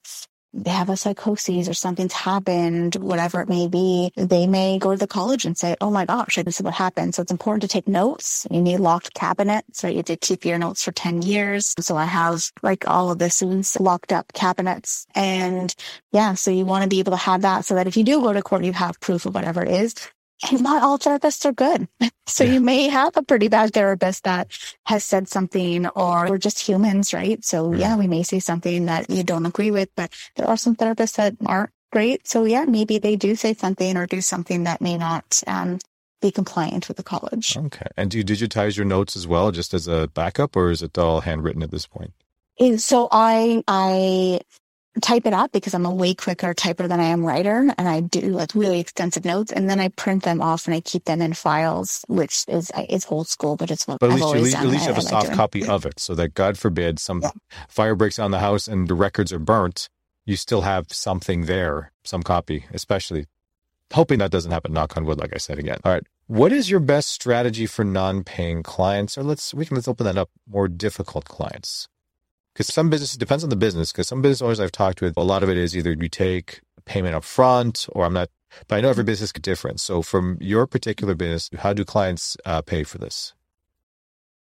[SPEAKER 1] they have a psychosis or something's happened, whatever it may be, they may go to the college and say, Oh my gosh, this is what happened. So it's important to take notes. You need locked cabinets, right? You did keep your notes for 10 years. So I have like all of this in locked up cabinets. And yeah, so you want to be able to have that so that if you do go to court, you have proof of whatever it is. And not all therapists are good. So
[SPEAKER 3] Yeah.
[SPEAKER 1] you may have a pretty bad therapist that has said something or we're just humans, right? So
[SPEAKER 3] Mhm.
[SPEAKER 1] yeah, we may say something that you don't agree with, but there are some therapists that aren't great. So yeah, maybe they do say something or do something that may not um, be compliant with the college.
[SPEAKER 3] Okay. And do you digitize your notes as well, just as a backup, or is it all handwritten at this point?
[SPEAKER 1] So I, I type it up because I'm a way quicker typer than I am writer and I do like really extensive notes and then I print them off and I keep them in files, which is, it's old school, but it's what
[SPEAKER 3] But at
[SPEAKER 1] I've
[SPEAKER 3] least, you, at
[SPEAKER 1] always
[SPEAKER 3] least,
[SPEAKER 1] done.
[SPEAKER 3] at least you have a
[SPEAKER 1] I
[SPEAKER 3] soft copy of it so that God forbid some
[SPEAKER 1] Yeah.
[SPEAKER 3] fire breaks down the house and the records are burnt, you still have something there, some copy, especially hoping that doesn't happen. Knock on wood, like I said again. All right. What is your best strategy for non-paying clients? Or let's, we can, let's open that up, more difficult clients. Because some businesses, depends on the business, because some business owners I've talked with, a lot of it is either you take payment up front or I'm not, but I know every business is different. So from your particular business, how do clients uh, pay for this?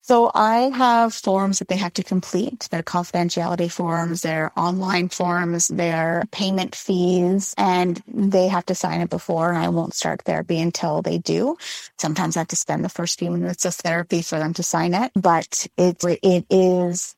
[SPEAKER 1] So I have forms that they have to complete. They're confidentiality forms, they're online forms, they're payment fees, and they have to sign it before. And I won't start therapy until they do. Sometimes I have to spend the first few minutes of therapy for them to sign it, but it, it is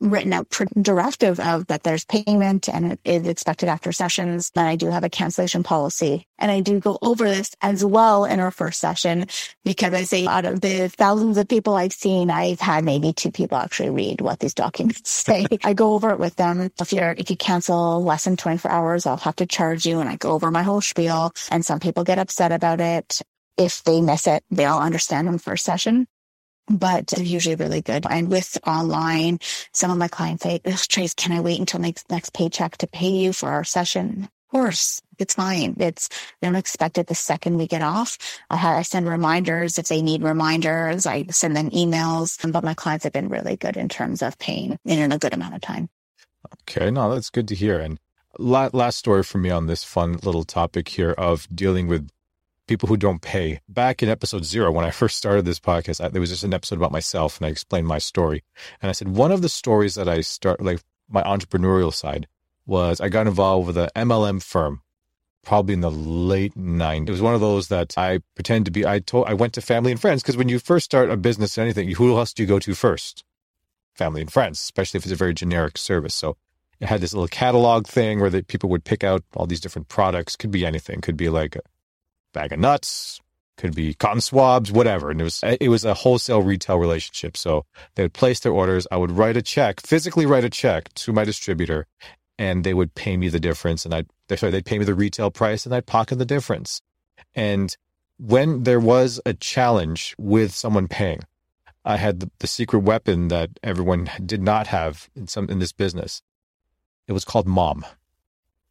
[SPEAKER 1] written out directive of that there's payment and it is expected after sessions. And I do have a cancellation policy. And I do go over this as well in our first session because I say out of the thousands of people I've seen, I've had maybe two people actually read what these documents say. I go over it with them. If you're, if you cancel less than 24 hours, I'll have to charge you. And I go over my whole spiel and some people get upset about it. If they miss it, they'll understand in the first session but they're usually really good. And with online, some of my clients say, Trace, can I wait until next, next paycheck to pay you for our session? Of course, it's fine. It's, they don't expect it the second we get off. I, I send reminders if they need reminders. I send them emails, but my clients have been really good in terms of paying in a good amount of time.
[SPEAKER 3] Okay. No, that's good to hear. And last story for me on this fun little topic here of dealing with people who don't pay. Back in episode zero, when I first started this podcast, I, there was just an episode about myself and I explained my story. And I said, one of the stories that I start, like my entrepreneurial side, was I got involved with an MLM firm probably in the late 90s. It was one of those that I pretend to be. I told, I went to family and friends because when you first start a business or anything, who else do you go to first? Family and friends, especially if it's a very generic service. So it had this little catalog thing where the people would pick out all these different products. Could be anything. Could be like bag of nuts, could be cotton swabs, whatever. And it was it was a wholesale retail relationship. So they would place their orders. I would write a check, physically write a check to my distributor, and they would pay me the difference. And I sorry, they'd pay me the retail price, and I'd pocket the difference. And when there was a challenge with someone paying, I had the, the secret weapon that everyone did not have in some in this business. It was called mom.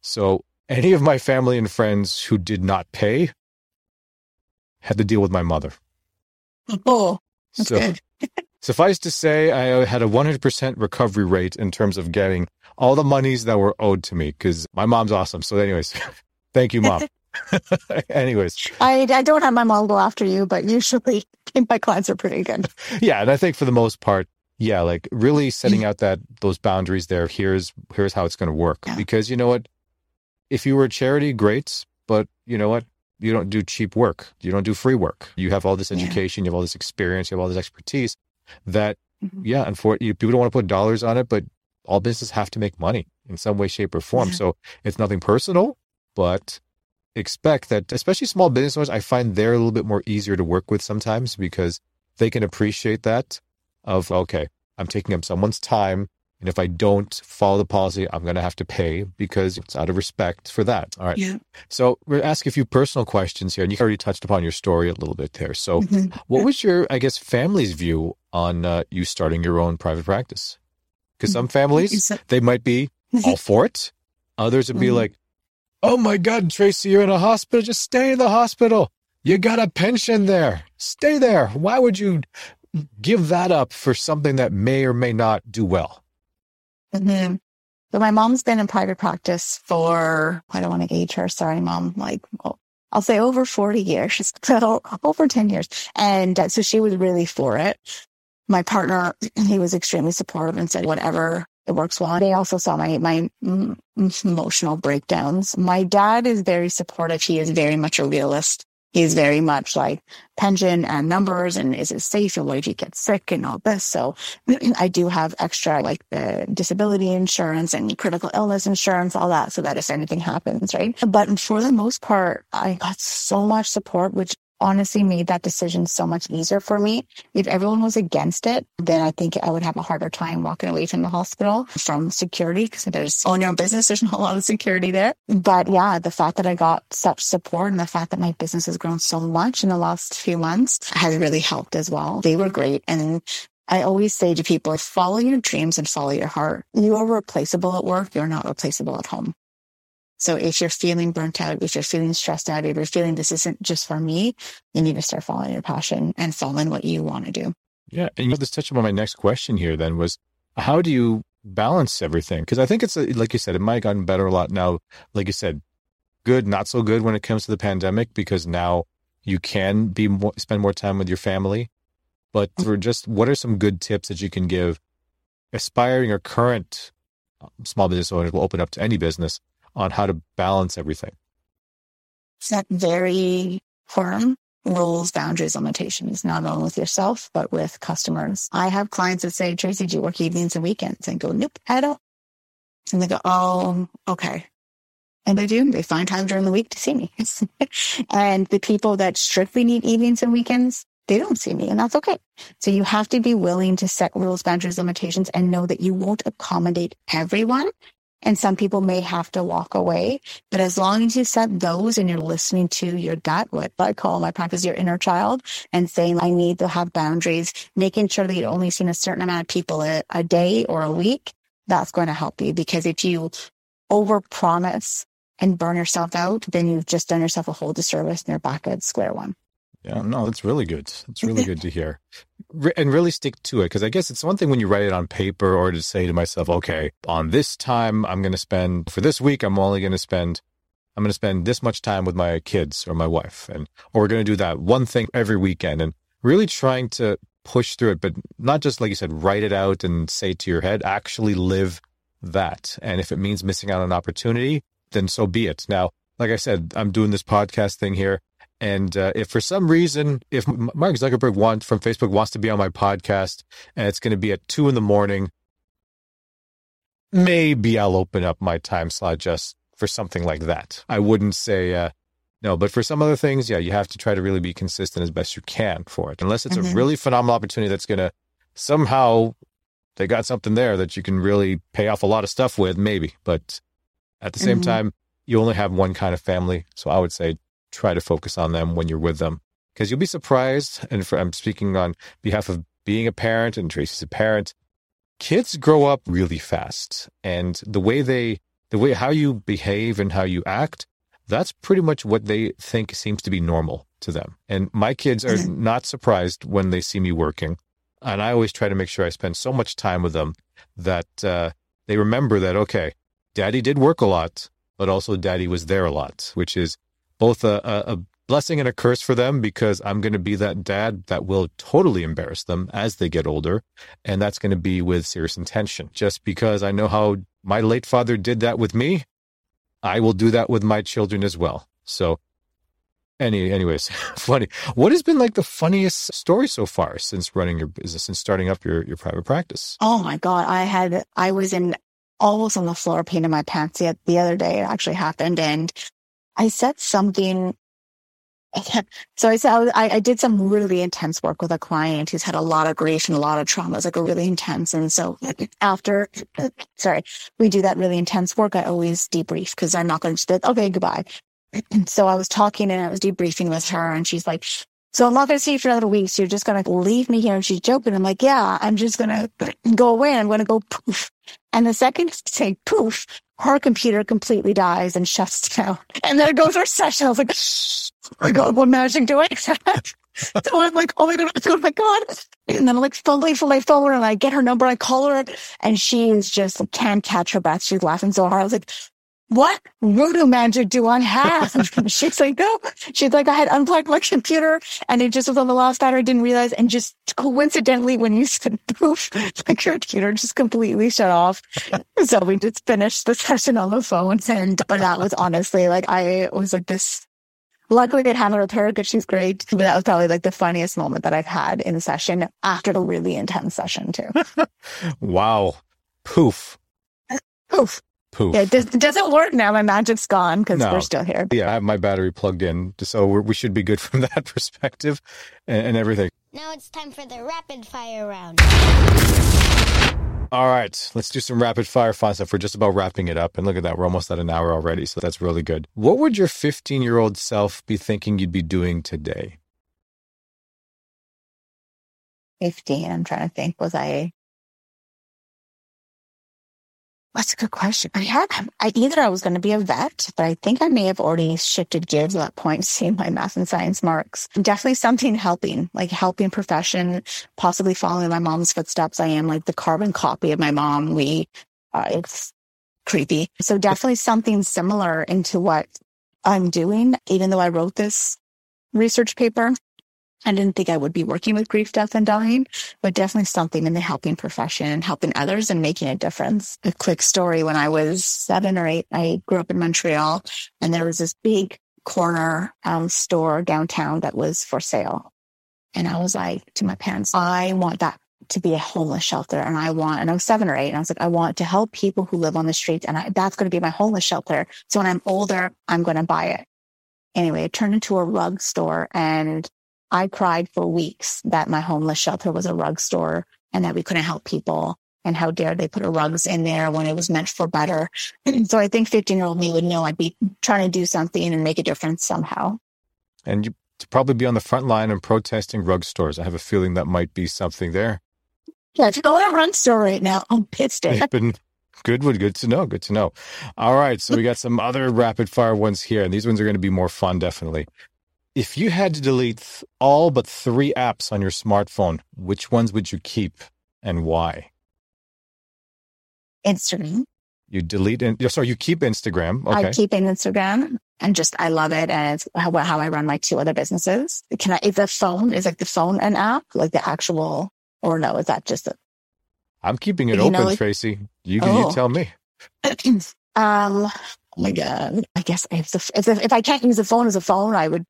[SPEAKER 3] So any of my family and friends who did not pay, had to deal with my mother.
[SPEAKER 1] Oh, that's so, good.
[SPEAKER 3] suffice to say, I had a 100% recovery rate in terms of getting all the monies that were owed to me because my mom's awesome. So, anyways, thank you, mom. anyways,
[SPEAKER 1] I, I don't have my mom go after you, but usually my clients are pretty good.
[SPEAKER 3] Yeah. And I think for the most part, yeah, like really setting mm. out that those boundaries there. Here's here's how it's going to work. Yeah. Because you know what, if you were a charity, great. But you know what, you don't do cheap work. You don't do free work. You have all this education, yeah. you have all this experience, you have all this expertise that, mm-hmm. yeah, unfortunately, people don't want to put dollars on it, but all businesses have to make money in some way, shape, or form. Yeah. So it's nothing personal, but expect that, especially small business owners, I find they're a little bit more easier to work with sometimes because they can appreciate that of, okay, I'm taking up someone's time and if I don't follow the policy, I'm going to have to pay because it's out of respect for that. All right. Yeah. So we're asking a few personal questions here, and you already touched upon your story a little bit there. So, mm-hmm. what was your, I guess, family's view on uh, you starting your own private practice? Because some families, they might be all for it. Others would be mm-hmm. like, oh my God, Tracy, you're in a hospital. Just stay in the hospital. You got a pension there. Stay there. Why would you give that up for something that may or may not do well?
[SPEAKER 1] Mm-hmm. But my mom's been in private practice for, I don't want to age her. Sorry, mom. Like, I'll say over 40 years. She's over 10 years. And uh, so she was really for it. My partner, he was extremely supportive and said, whatever, it works well. They also saw my, my emotional breakdowns. My dad is very supportive. He is very much a realist he's very much like pension and numbers and is it safe what if you get sick and all this. So I do have extra like the disability insurance and critical illness insurance, all that. So that if anything happens, right? But for the most part, I got so much support, which honestly made that decision so much easier for me. If everyone was against it, then I think I would have a harder time walking away from the hospital from security because there's own your own business. There's not a lot of security there. But yeah, the fact that I got such support and the fact that my business has grown so much in the last few months has really helped as well. They were great. And I always say to people, follow your dreams and follow your heart. You are replaceable at work. You're not replaceable at home. So if you're feeling burnt out, if you're feeling stressed out, if you're feeling this isn't just for me, you need to start following your passion and following what you want to do.
[SPEAKER 3] Yeah. And you know, this touched on my next question here then was how do you balance everything? Because I think it's, a, like you said, it might have gotten better a lot now. Like you said, good, not so good when it comes to the pandemic because now you can be more, spend more time with your family. But for just what are some good tips that you can give aspiring or current um, small business owners will open up to any business on how to balance everything?
[SPEAKER 1] Set very firm rules, boundaries, limitations, not only with yourself, but with customers. I have clients that say, Tracy, do you work evenings and weekends? And go, nope, I don't. And they go, oh, okay. And they do. They find time during the week to see me. and the people that strictly need evenings and weekends, they don't see me and that's okay. So you have to be willing to set rules, boundaries, limitations and know that you won't accommodate everyone. And some people may have to walk away, but as long as you set those and you're listening to your gut, what I call my practice, your inner child and saying, I need to have boundaries, making sure that you're only seeing a certain amount of people a, a day or a week, that's going to help you because if you over promise and burn yourself out, then you've just done yourself a whole disservice and you're back at square one.
[SPEAKER 3] Yeah, no, that's really good. That's really good to hear. And really stick to it. Because I guess it's one thing when you write it on paper or to say to myself, okay, on this time, I'm going to spend, for this week, I'm only going to spend, I'm going to spend this much time with my kids or my wife. And, or we're going to do that one thing every weekend. And really trying to push through it, but not just, like you said, write it out and say to your head, actually live that. And if it means missing out on an opportunity, then so be it. Now, like I said, I'm doing this podcast thing here. And uh, if for some reason, if Mark Zuckerberg wants from Facebook wants to be on my podcast and it's going to be at two in the morning, maybe I'll open up my time slot just for something like that. I wouldn't say uh, no, but for some other things, yeah, you have to try to really be consistent as best you can for it. Unless it's mm-hmm. a really phenomenal opportunity that's going to somehow they got something there that you can really pay off a lot of stuff with, maybe. But at the same mm-hmm. time, you only have one kind of family. So I would say try to focus on them when you're with them because you'll be surprised. And for, I'm speaking on behalf of being a parent and Tracy's a parent. Kids grow up really fast and the way they, the way how you behave and how you act, that's pretty much what they think seems to be normal to them. And my kids are mm-hmm. not surprised when they see me working. And I always try to make sure I spend so much time with them that uh, they remember that, okay, daddy did work a lot, but also daddy was there a lot, which is both a, a, blessing and a curse for them because I'm going to be that dad that will totally embarrass them as they get older. And that's going to be with serious intention. Just because I know how my late father did that with me, I will do that with my children as well. So, any, anyways, funny. What has been like the funniest story so far since running your business and starting up your, your private practice?
[SPEAKER 1] Oh my God. I had, I was in almost on the floor painting my pants yet the other day. It actually happened. And I said something. So I said, I, I, did some really intense work with a client who's had a lot of grief and a lot of trauma. It's like a really intense. And so after, sorry, we do that really intense work. I always debrief because I'm not going to just, okay, goodbye. so I was talking and I was debriefing with her and she's like, so I'm not going to see you for another week. So you're just going to leave me here. And she's joking. I'm like, yeah, I'm just going to go away. and I'm going to go poof. And the second say poof, her computer completely dies and shuts down. And then it goes her session. I was like, oh my God, what magic do I so I'm like, oh my God, oh my God. And then I'm like, slowly, slowly, slowly, and I get her number, I call her, and she is just can't catch her breath. She's laughing so hard. I was like, what voodoo magic do I have? She's like, no. She's like, I had unplugged my computer and it just was on the last battery. I didn't realize. And just coincidentally, when you said poof, my computer just completely shut off. so we just finished the session on the phone. And, but that was honestly like, I was like this. Luckily, they handled with her because she's great. But that was probably like the funniest moment that I've had in the session after the really intense session too.
[SPEAKER 3] wow. Poof.
[SPEAKER 1] Poof
[SPEAKER 3] poof.
[SPEAKER 1] Yeah, it, does, it doesn't work now. My magic's gone because no. we're still here.
[SPEAKER 3] Yeah, I have my battery plugged in, so we should be good from that perspective and, and everything.
[SPEAKER 2] Now it's time for the rapid fire round.
[SPEAKER 3] All right, let's do some rapid fire fun stuff. We're just about wrapping it up. And look at that, we're almost at an hour already. So that's really good. What would your 15 year old self be thinking you'd be doing today?
[SPEAKER 1] 15. I'm trying to think. Was I that's a good question. I had, I either I was going to be a vet, but I think I may have already shifted gears at that point, seeing my math and science marks. Definitely something helping, like helping profession, possibly following my mom's footsteps. I am like the carbon copy of my mom. We, uh, it's creepy. So definitely something similar into what I'm doing, even though I wrote this research paper. I didn't think I would be working with grief, death, and dying, but definitely something in the helping profession and helping others and making a difference. A quick story. When I was seven or eight, I grew up in Montreal and there was this big corner um, store downtown that was for sale. And I was like to my parents, I want that to be a homeless shelter. And I want, and I was seven or eight. And I was like, I want to help people who live on the streets. And I, that's going to be my homeless shelter. So when I'm older, I'm going to buy it. Anyway, it turned into a rug store and I cried for weeks that my homeless shelter was a rug store and that we couldn't help people. And how dare they put a rugs in there when it was meant for better. so I think 15 year old me would know I'd be trying to do something and make a difference somehow.
[SPEAKER 3] And you to probably be on the front line and protesting rug stores. I have a feeling that might be something there.
[SPEAKER 1] Yeah, if you go to a rug store right now, I'm pissed
[SPEAKER 3] They've good good to know. Good to know. All right. So we got some other rapid fire ones here, and these ones are going to be more fun, definitely. If you had to delete all but three apps on your smartphone, which ones would you keep and why?
[SPEAKER 1] Instagram.
[SPEAKER 3] You delete, in, sorry, you keep Instagram. Okay.
[SPEAKER 1] I keep in Instagram and just, I love it. And it's how, how I run my two other businesses. Can I, is the phone, is like the phone an app, like the actual, or no, is that just a,
[SPEAKER 3] I'm keeping it
[SPEAKER 1] You
[SPEAKER 3] open,
[SPEAKER 1] know, like-
[SPEAKER 3] Tracy. You,
[SPEAKER 1] Oh.
[SPEAKER 3] you tell me.
[SPEAKER 1] um, oh my God. I guess if, the, if, the, if I can't use the phone as a phone, I would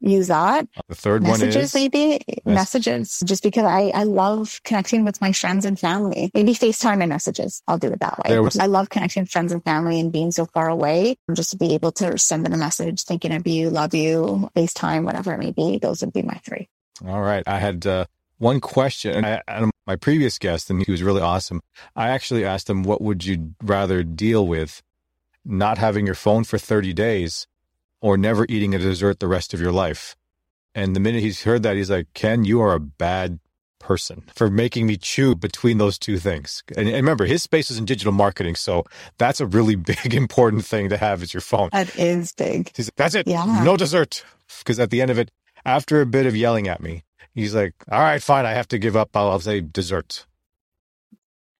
[SPEAKER 1] use that.
[SPEAKER 3] The third one
[SPEAKER 1] Messages,
[SPEAKER 3] is
[SPEAKER 1] maybe messages, just because I, I love connecting with my friends and family. Maybe FaceTime and messages. I'll do it that way.
[SPEAKER 3] Was-
[SPEAKER 1] I love connecting with friends and family and being so far away. Just to be able to send them a message, thinking of you, love you, FaceTime, whatever it may be. Those would be my three.
[SPEAKER 3] All right. I had uh, one question. And I, and my previous guest, and he was really awesome. I actually asked him, what would you rather deal with? Not having your phone for 30 days or never eating a dessert the rest of your life? And the minute he's heard that, he's like, Ken, you are a bad person for making me chew between those two things. And, and remember, his space is in digital marketing. So that's a really big, important thing to have is your phone.
[SPEAKER 1] That is big.
[SPEAKER 3] He's like, that's it.
[SPEAKER 1] Yeah.
[SPEAKER 3] No dessert. Because at the end of it, after a bit of yelling at me, he's like, all right, fine. I have to give up. I'll, I'll say dessert.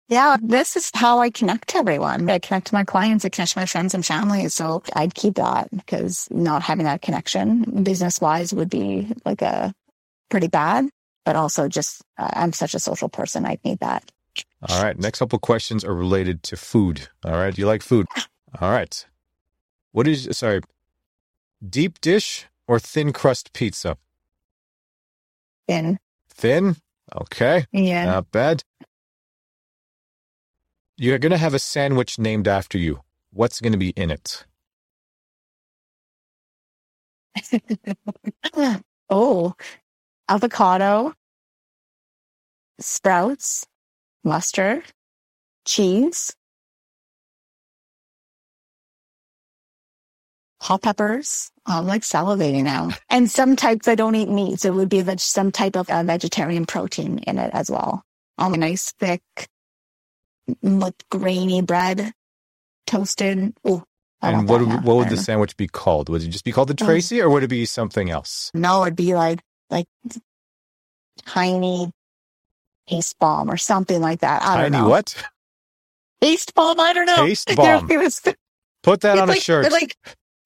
[SPEAKER 1] Yeah, this is how I connect to everyone. I connect to my clients, I connect to my friends and family. So I'd keep that because not having that connection business wise would be like a pretty bad, but also just uh, I'm such a social person. I'd need that.
[SPEAKER 3] All right. Next couple questions are related to food. All right. Do you like food? All right. What is, sorry, deep dish or thin crust pizza?
[SPEAKER 1] Thin.
[SPEAKER 3] Thin? Okay.
[SPEAKER 1] yeah,
[SPEAKER 3] Not bad. You're going to have a sandwich named after you. What's going to be in it?
[SPEAKER 1] oh, avocado, sprouts, mustard, cheese, hot peppers. I'm like salivating now. And some types I don't eat meat. So it would be veg- some type of uh, vegetarian protein in it as well. Um, a nice thick, like grainy bread, toasted. Oh, I
[SPEAKER 3] And what, would- what would the
[SPEAKER 1] know.
[SPEAKER 3] sandwich be called? Would it just be called the
[SPEAKER 1] Um,
[SPEAKER 3] Tracy or would it be something else?
[SPEAKER 1] No, it'd be like like tiny taste bomb or something like that. I don't know.
[SPEAKER 3] what?
[SPEAKER 1] Taste bomb? I don't know.
[SPEAKER 3] Taste bomb.
[SPEAKER 1] Was-
[SPEAKER 3] Put that on a shirt.
[SPEAKER 1] like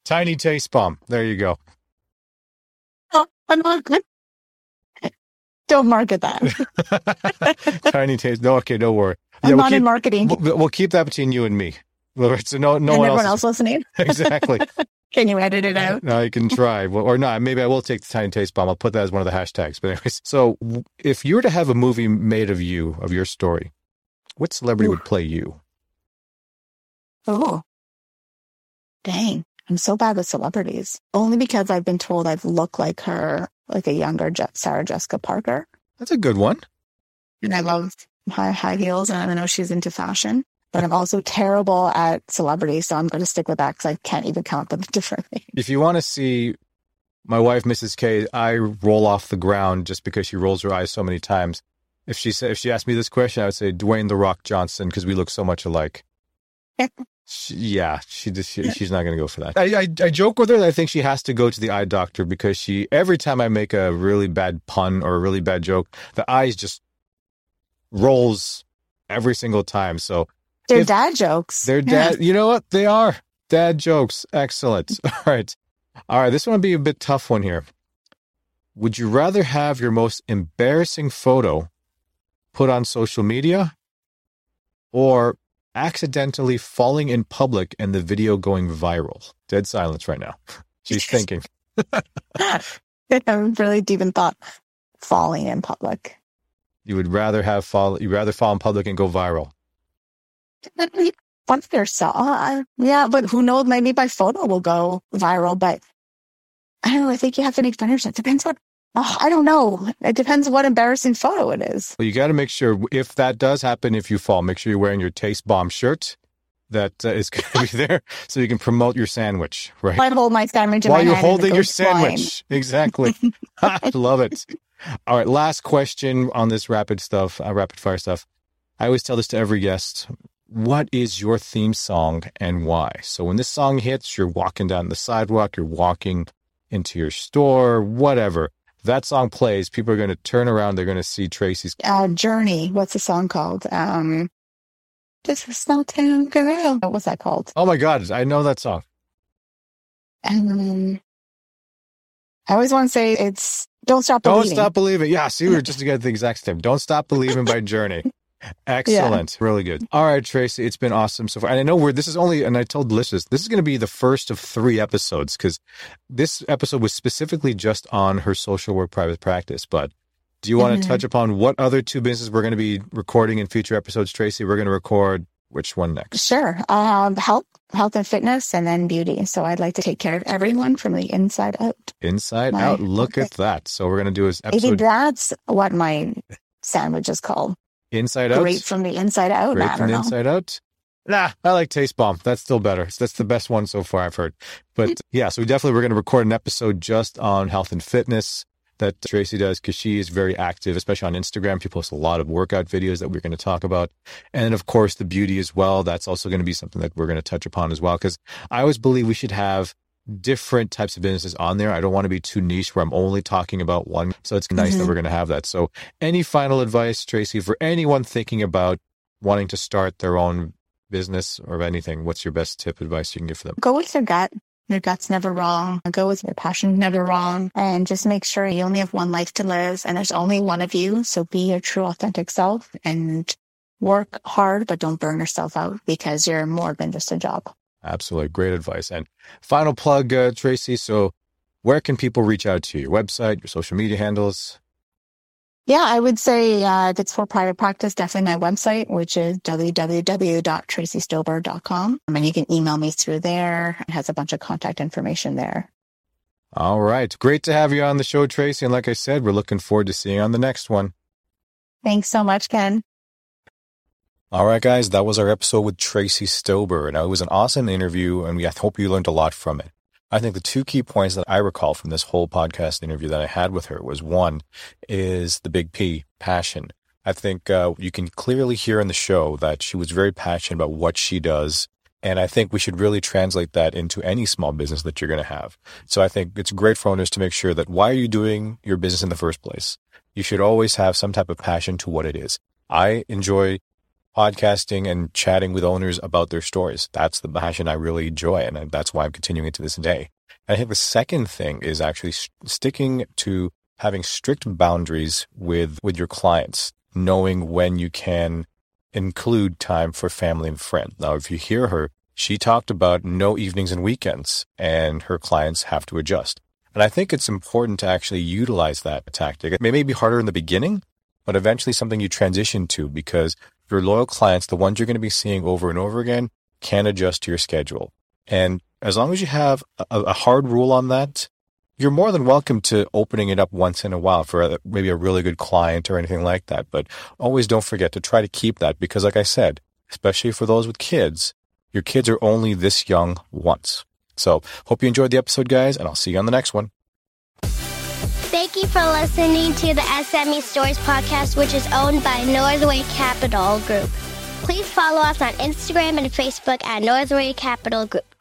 [SPEAKER 3] Tiny taste bomb. There you go.
[SPEAKER 1] oh, I'm not good. Don't market that.
[SPEAKER 3] Tiny taste. No, okay, don't worry.
[SPEAKER 1] I'm
[SPEAKER 3] we'll
[SPEAKER 1] not in marketing.
[SPEAKER 3] we'll, we'll keep that between you and me. So no, no
[SPEAKER 1] and
[SPEAKER 3] one
[SPEAKER 1] everyone
[SPEAKER 3] else.
[SPEAKER 1] else listening.
[SPEAKER 3] exactly.
[SPEAKER 1] Can you edit it out?
[SPEAKER 3] No, you can try, or not. Maybe I will take the tiny taste bomb. I'll put that as one of the hashtags. But anyways, so if you were to have a movie made of you, of your story, what celebrity
[SPEAKER 1] Ooh.
[SPEAKER 3] would play you?
[SPEAKER 1] Oh, dang. I'm so bad with celebrities. Only because I've been told I've looked like her, like a younger Sarah Jessica Parker.
[SPEAKER 3] That's a good one.
[SPEAKER 1] and I love high high heels, and I know she's into fashion. But I'm also terrible at celebrities, so I'm going to stick with that because I can't even count them with a different name.
[SPEAKER 3] If you want to see my wife, Mrs. K, I roll off the ground just because she rolls her eyes so many times. If she said, if she asked me this question, I would say Dwayne the Rock Johnson because we look so much alike. She, yeah, she just she, she's not going to go for that. I, I I joke with her that I think she has to go to the eye doctor because she every time I make a really bad pun or a really bad joke, the eyes just rolls every single time. So
[SPEAKER 1] They're
[SPEAKER 3] If-
[SPEAKER 1] dad jokes.
[SPEAKER 3] they're
[SPEAKER 1] Yeah.
[SPEAKER 3] dad. You know what? They are dad jokes. Excellent. All right. All right. This one will be a bit tough one here. Would you rather have your most embarrassing photo put on social media or accidentally falling in public and the video going viral? Dead silence right now. She's thinking.
[SPEAKER 1] I haven't really even thought falling in public.
[SPEAKER 3] You would rather have fall. You'd rather fall in public and go viral.
[SPEAKER 1] That'd be fun for yourself. Uh, yeah, but who knows? Maybe my photo will go viral. But I don't know. I think you have to make fun of yourself. Depends what. Oh, I don't know. It depends what embarrassing photo it is.
[SPEAKER 3] Well, you got to make sure if that does happen, if you fall, make sure you're wearing your Taste Bomb shirt that uh, is going to be there so you can promote your sandwich, right?
[SPEAKER 1] I hold my sandwich in
[SPEAKER 3] While
[SPEAKER 1] my
[SPEAKER 3] you're
[SPEAKER 1] it
[SPEAKER 3] holding your sandwich. Exactly. I love it. All right. Last question on this rapid stuff, uh, rapid fire stuff. I always tell this to every guest. What is your theme song and why? So when this song hits, you're walking down the sidewalk, you're walking into your store, whatever. That song plays, people are going to turn around. They're going to see Tracy's.
[SPEAKER 1] Uh, Journey. What's the song called? Um, just a small town girl. What's that called?
[SPEAKER 3] Oh my God, I know that song.
[SPEAKER 1] Um, I always want to say it's Don't Stop
[SPEAKER 3] Don't
[SPEAKER 1] Believing.
[SPEAKER 3] Stop Believing. Yeah, see, we were just at the exact same. Don't Stop Believing by Journey. Excellent. Really good. All right, Tracy, it's been awesome so far. And I know we're, this is only, and I told listeners, this is going to be the first of three episodes because this episode was specifically just on her social work private practice. But do you want to
[SPEAKER 1] Mhm.
[SPEAKER 3] touch upon what other two businesses we're going to be recording in future episodes, Tracy? We're going to record which one next?
[SPEAKER 1] Sure. Um, health, health and fitness, and then beauty. So I'd like to take care of everyone from the inside out.
[SPEAKER 3] Inside
[SPEAKER 1] My-
[SPEAKER 3] Out. Look
[SPEAKER 1] okay.
[SPEAKER 3] at that. So we're going to do is
[SPEAKER 1] Maybe that's what my sandwich is called.
[SPEAKER 3] Inside Out.
[SPEAKER 1] Great from the inside out.
[SPEAKER 3] Great
[SPEAKER 1] I
[SPEAKER 3] from the
[SPEAKER 1] know.
[SPEAKER 3] inside out. Nah, I like Taste Bomb. That's still better. That's the best one so far I've heard. But yeah, so we definitely we're going to record an episode just on health and fitness that Tracy does because she is very active, especially on Instagram. She posts a lot of workout videos that we're going to talk about, and of course the beauty as well. That's also going to be something that we're going to touch upon as well because I always believe we should have different types of businesses on there. I don't want to be too niche where I'm only talking about one. So it's nice that
[SPEAKER 1] Mhm.
[SPEAKER 3] we're going to have that. So any final advice, Tracy, for anyone thinking about wanting to start their own business or anything, what's your best tip advice you can give for them?
[SPEAKER 1] Go with your gut. Your gut's never wrong. Go with your passion, never wrong. And just make sure you only have one life to live and there's only one of you. So be your true authentic self and work hard, but don't burn yourself out because you're more than just a job.
[SPEAKER 3] Absolutely. Great advice. And final plug, uh, Tracy. So where can people reach out to you? Your website, your social media handles?
[SPEAKER 1] Yeah, I would say uh, if it's for private practice, definitely my website, which is www.tracystober.com. And you can email me through there. It has a bunch of contact information there.
[SPEAKER 3] All right. Great to have you on the show, Tracy. And like I said, we're looking forward to seeing you on the next one.
[SPEAKER 1] Thanks so much, Ken.
[SPEAKER 3] All right, guys, that was our episode with Tracy Stober. Now, it was an awesome interview, and we I hope you learned a lot from it. I think the two key points that I recall from this whole podcast interview that I had with her was one is the big P, passion. I think uh, you can clearly hear in the show that she was very passionate about what she does. And I think we should really translate that into any small business that you're going to have. So I think it's great for owners to make sure that why are you doing your business in the first place? You should always have some type of passion to what it is. I enjoy podcasting and chatting with owners about their stories. That's the passion I really enjoy. And that's why I'm continuing it to this day. And I think the second thing is actually sticking to having strict boundaries with, with your clients, knowing when you can include time for family and friends. Now, if you hear her, she talked about no evenings and weekends and her clients have to adjust. And I think it's important to actually utilize that tactic. It may be harder in the beginning, but eventually something you transition to because your loyal clients, the ones you're going to be seeing over and over again, can adjust to your schedule. And as long as you have a, a hard rule on that, you're more than welcome to opening it up once in a while for a, maybe a really good client or anything like that. But always don't forget to try to keep that because, like I said, especially for those with kids, your kids are only this young once. So hope you enjoyed the episode, guys, and I'll see you on the next one.
[SPEAKER 2] Thank you for listening to the SME Stories podcast, which is owned by Northway Capital Group. Please follow us on Instagram and Facebook at Northway Capital Group.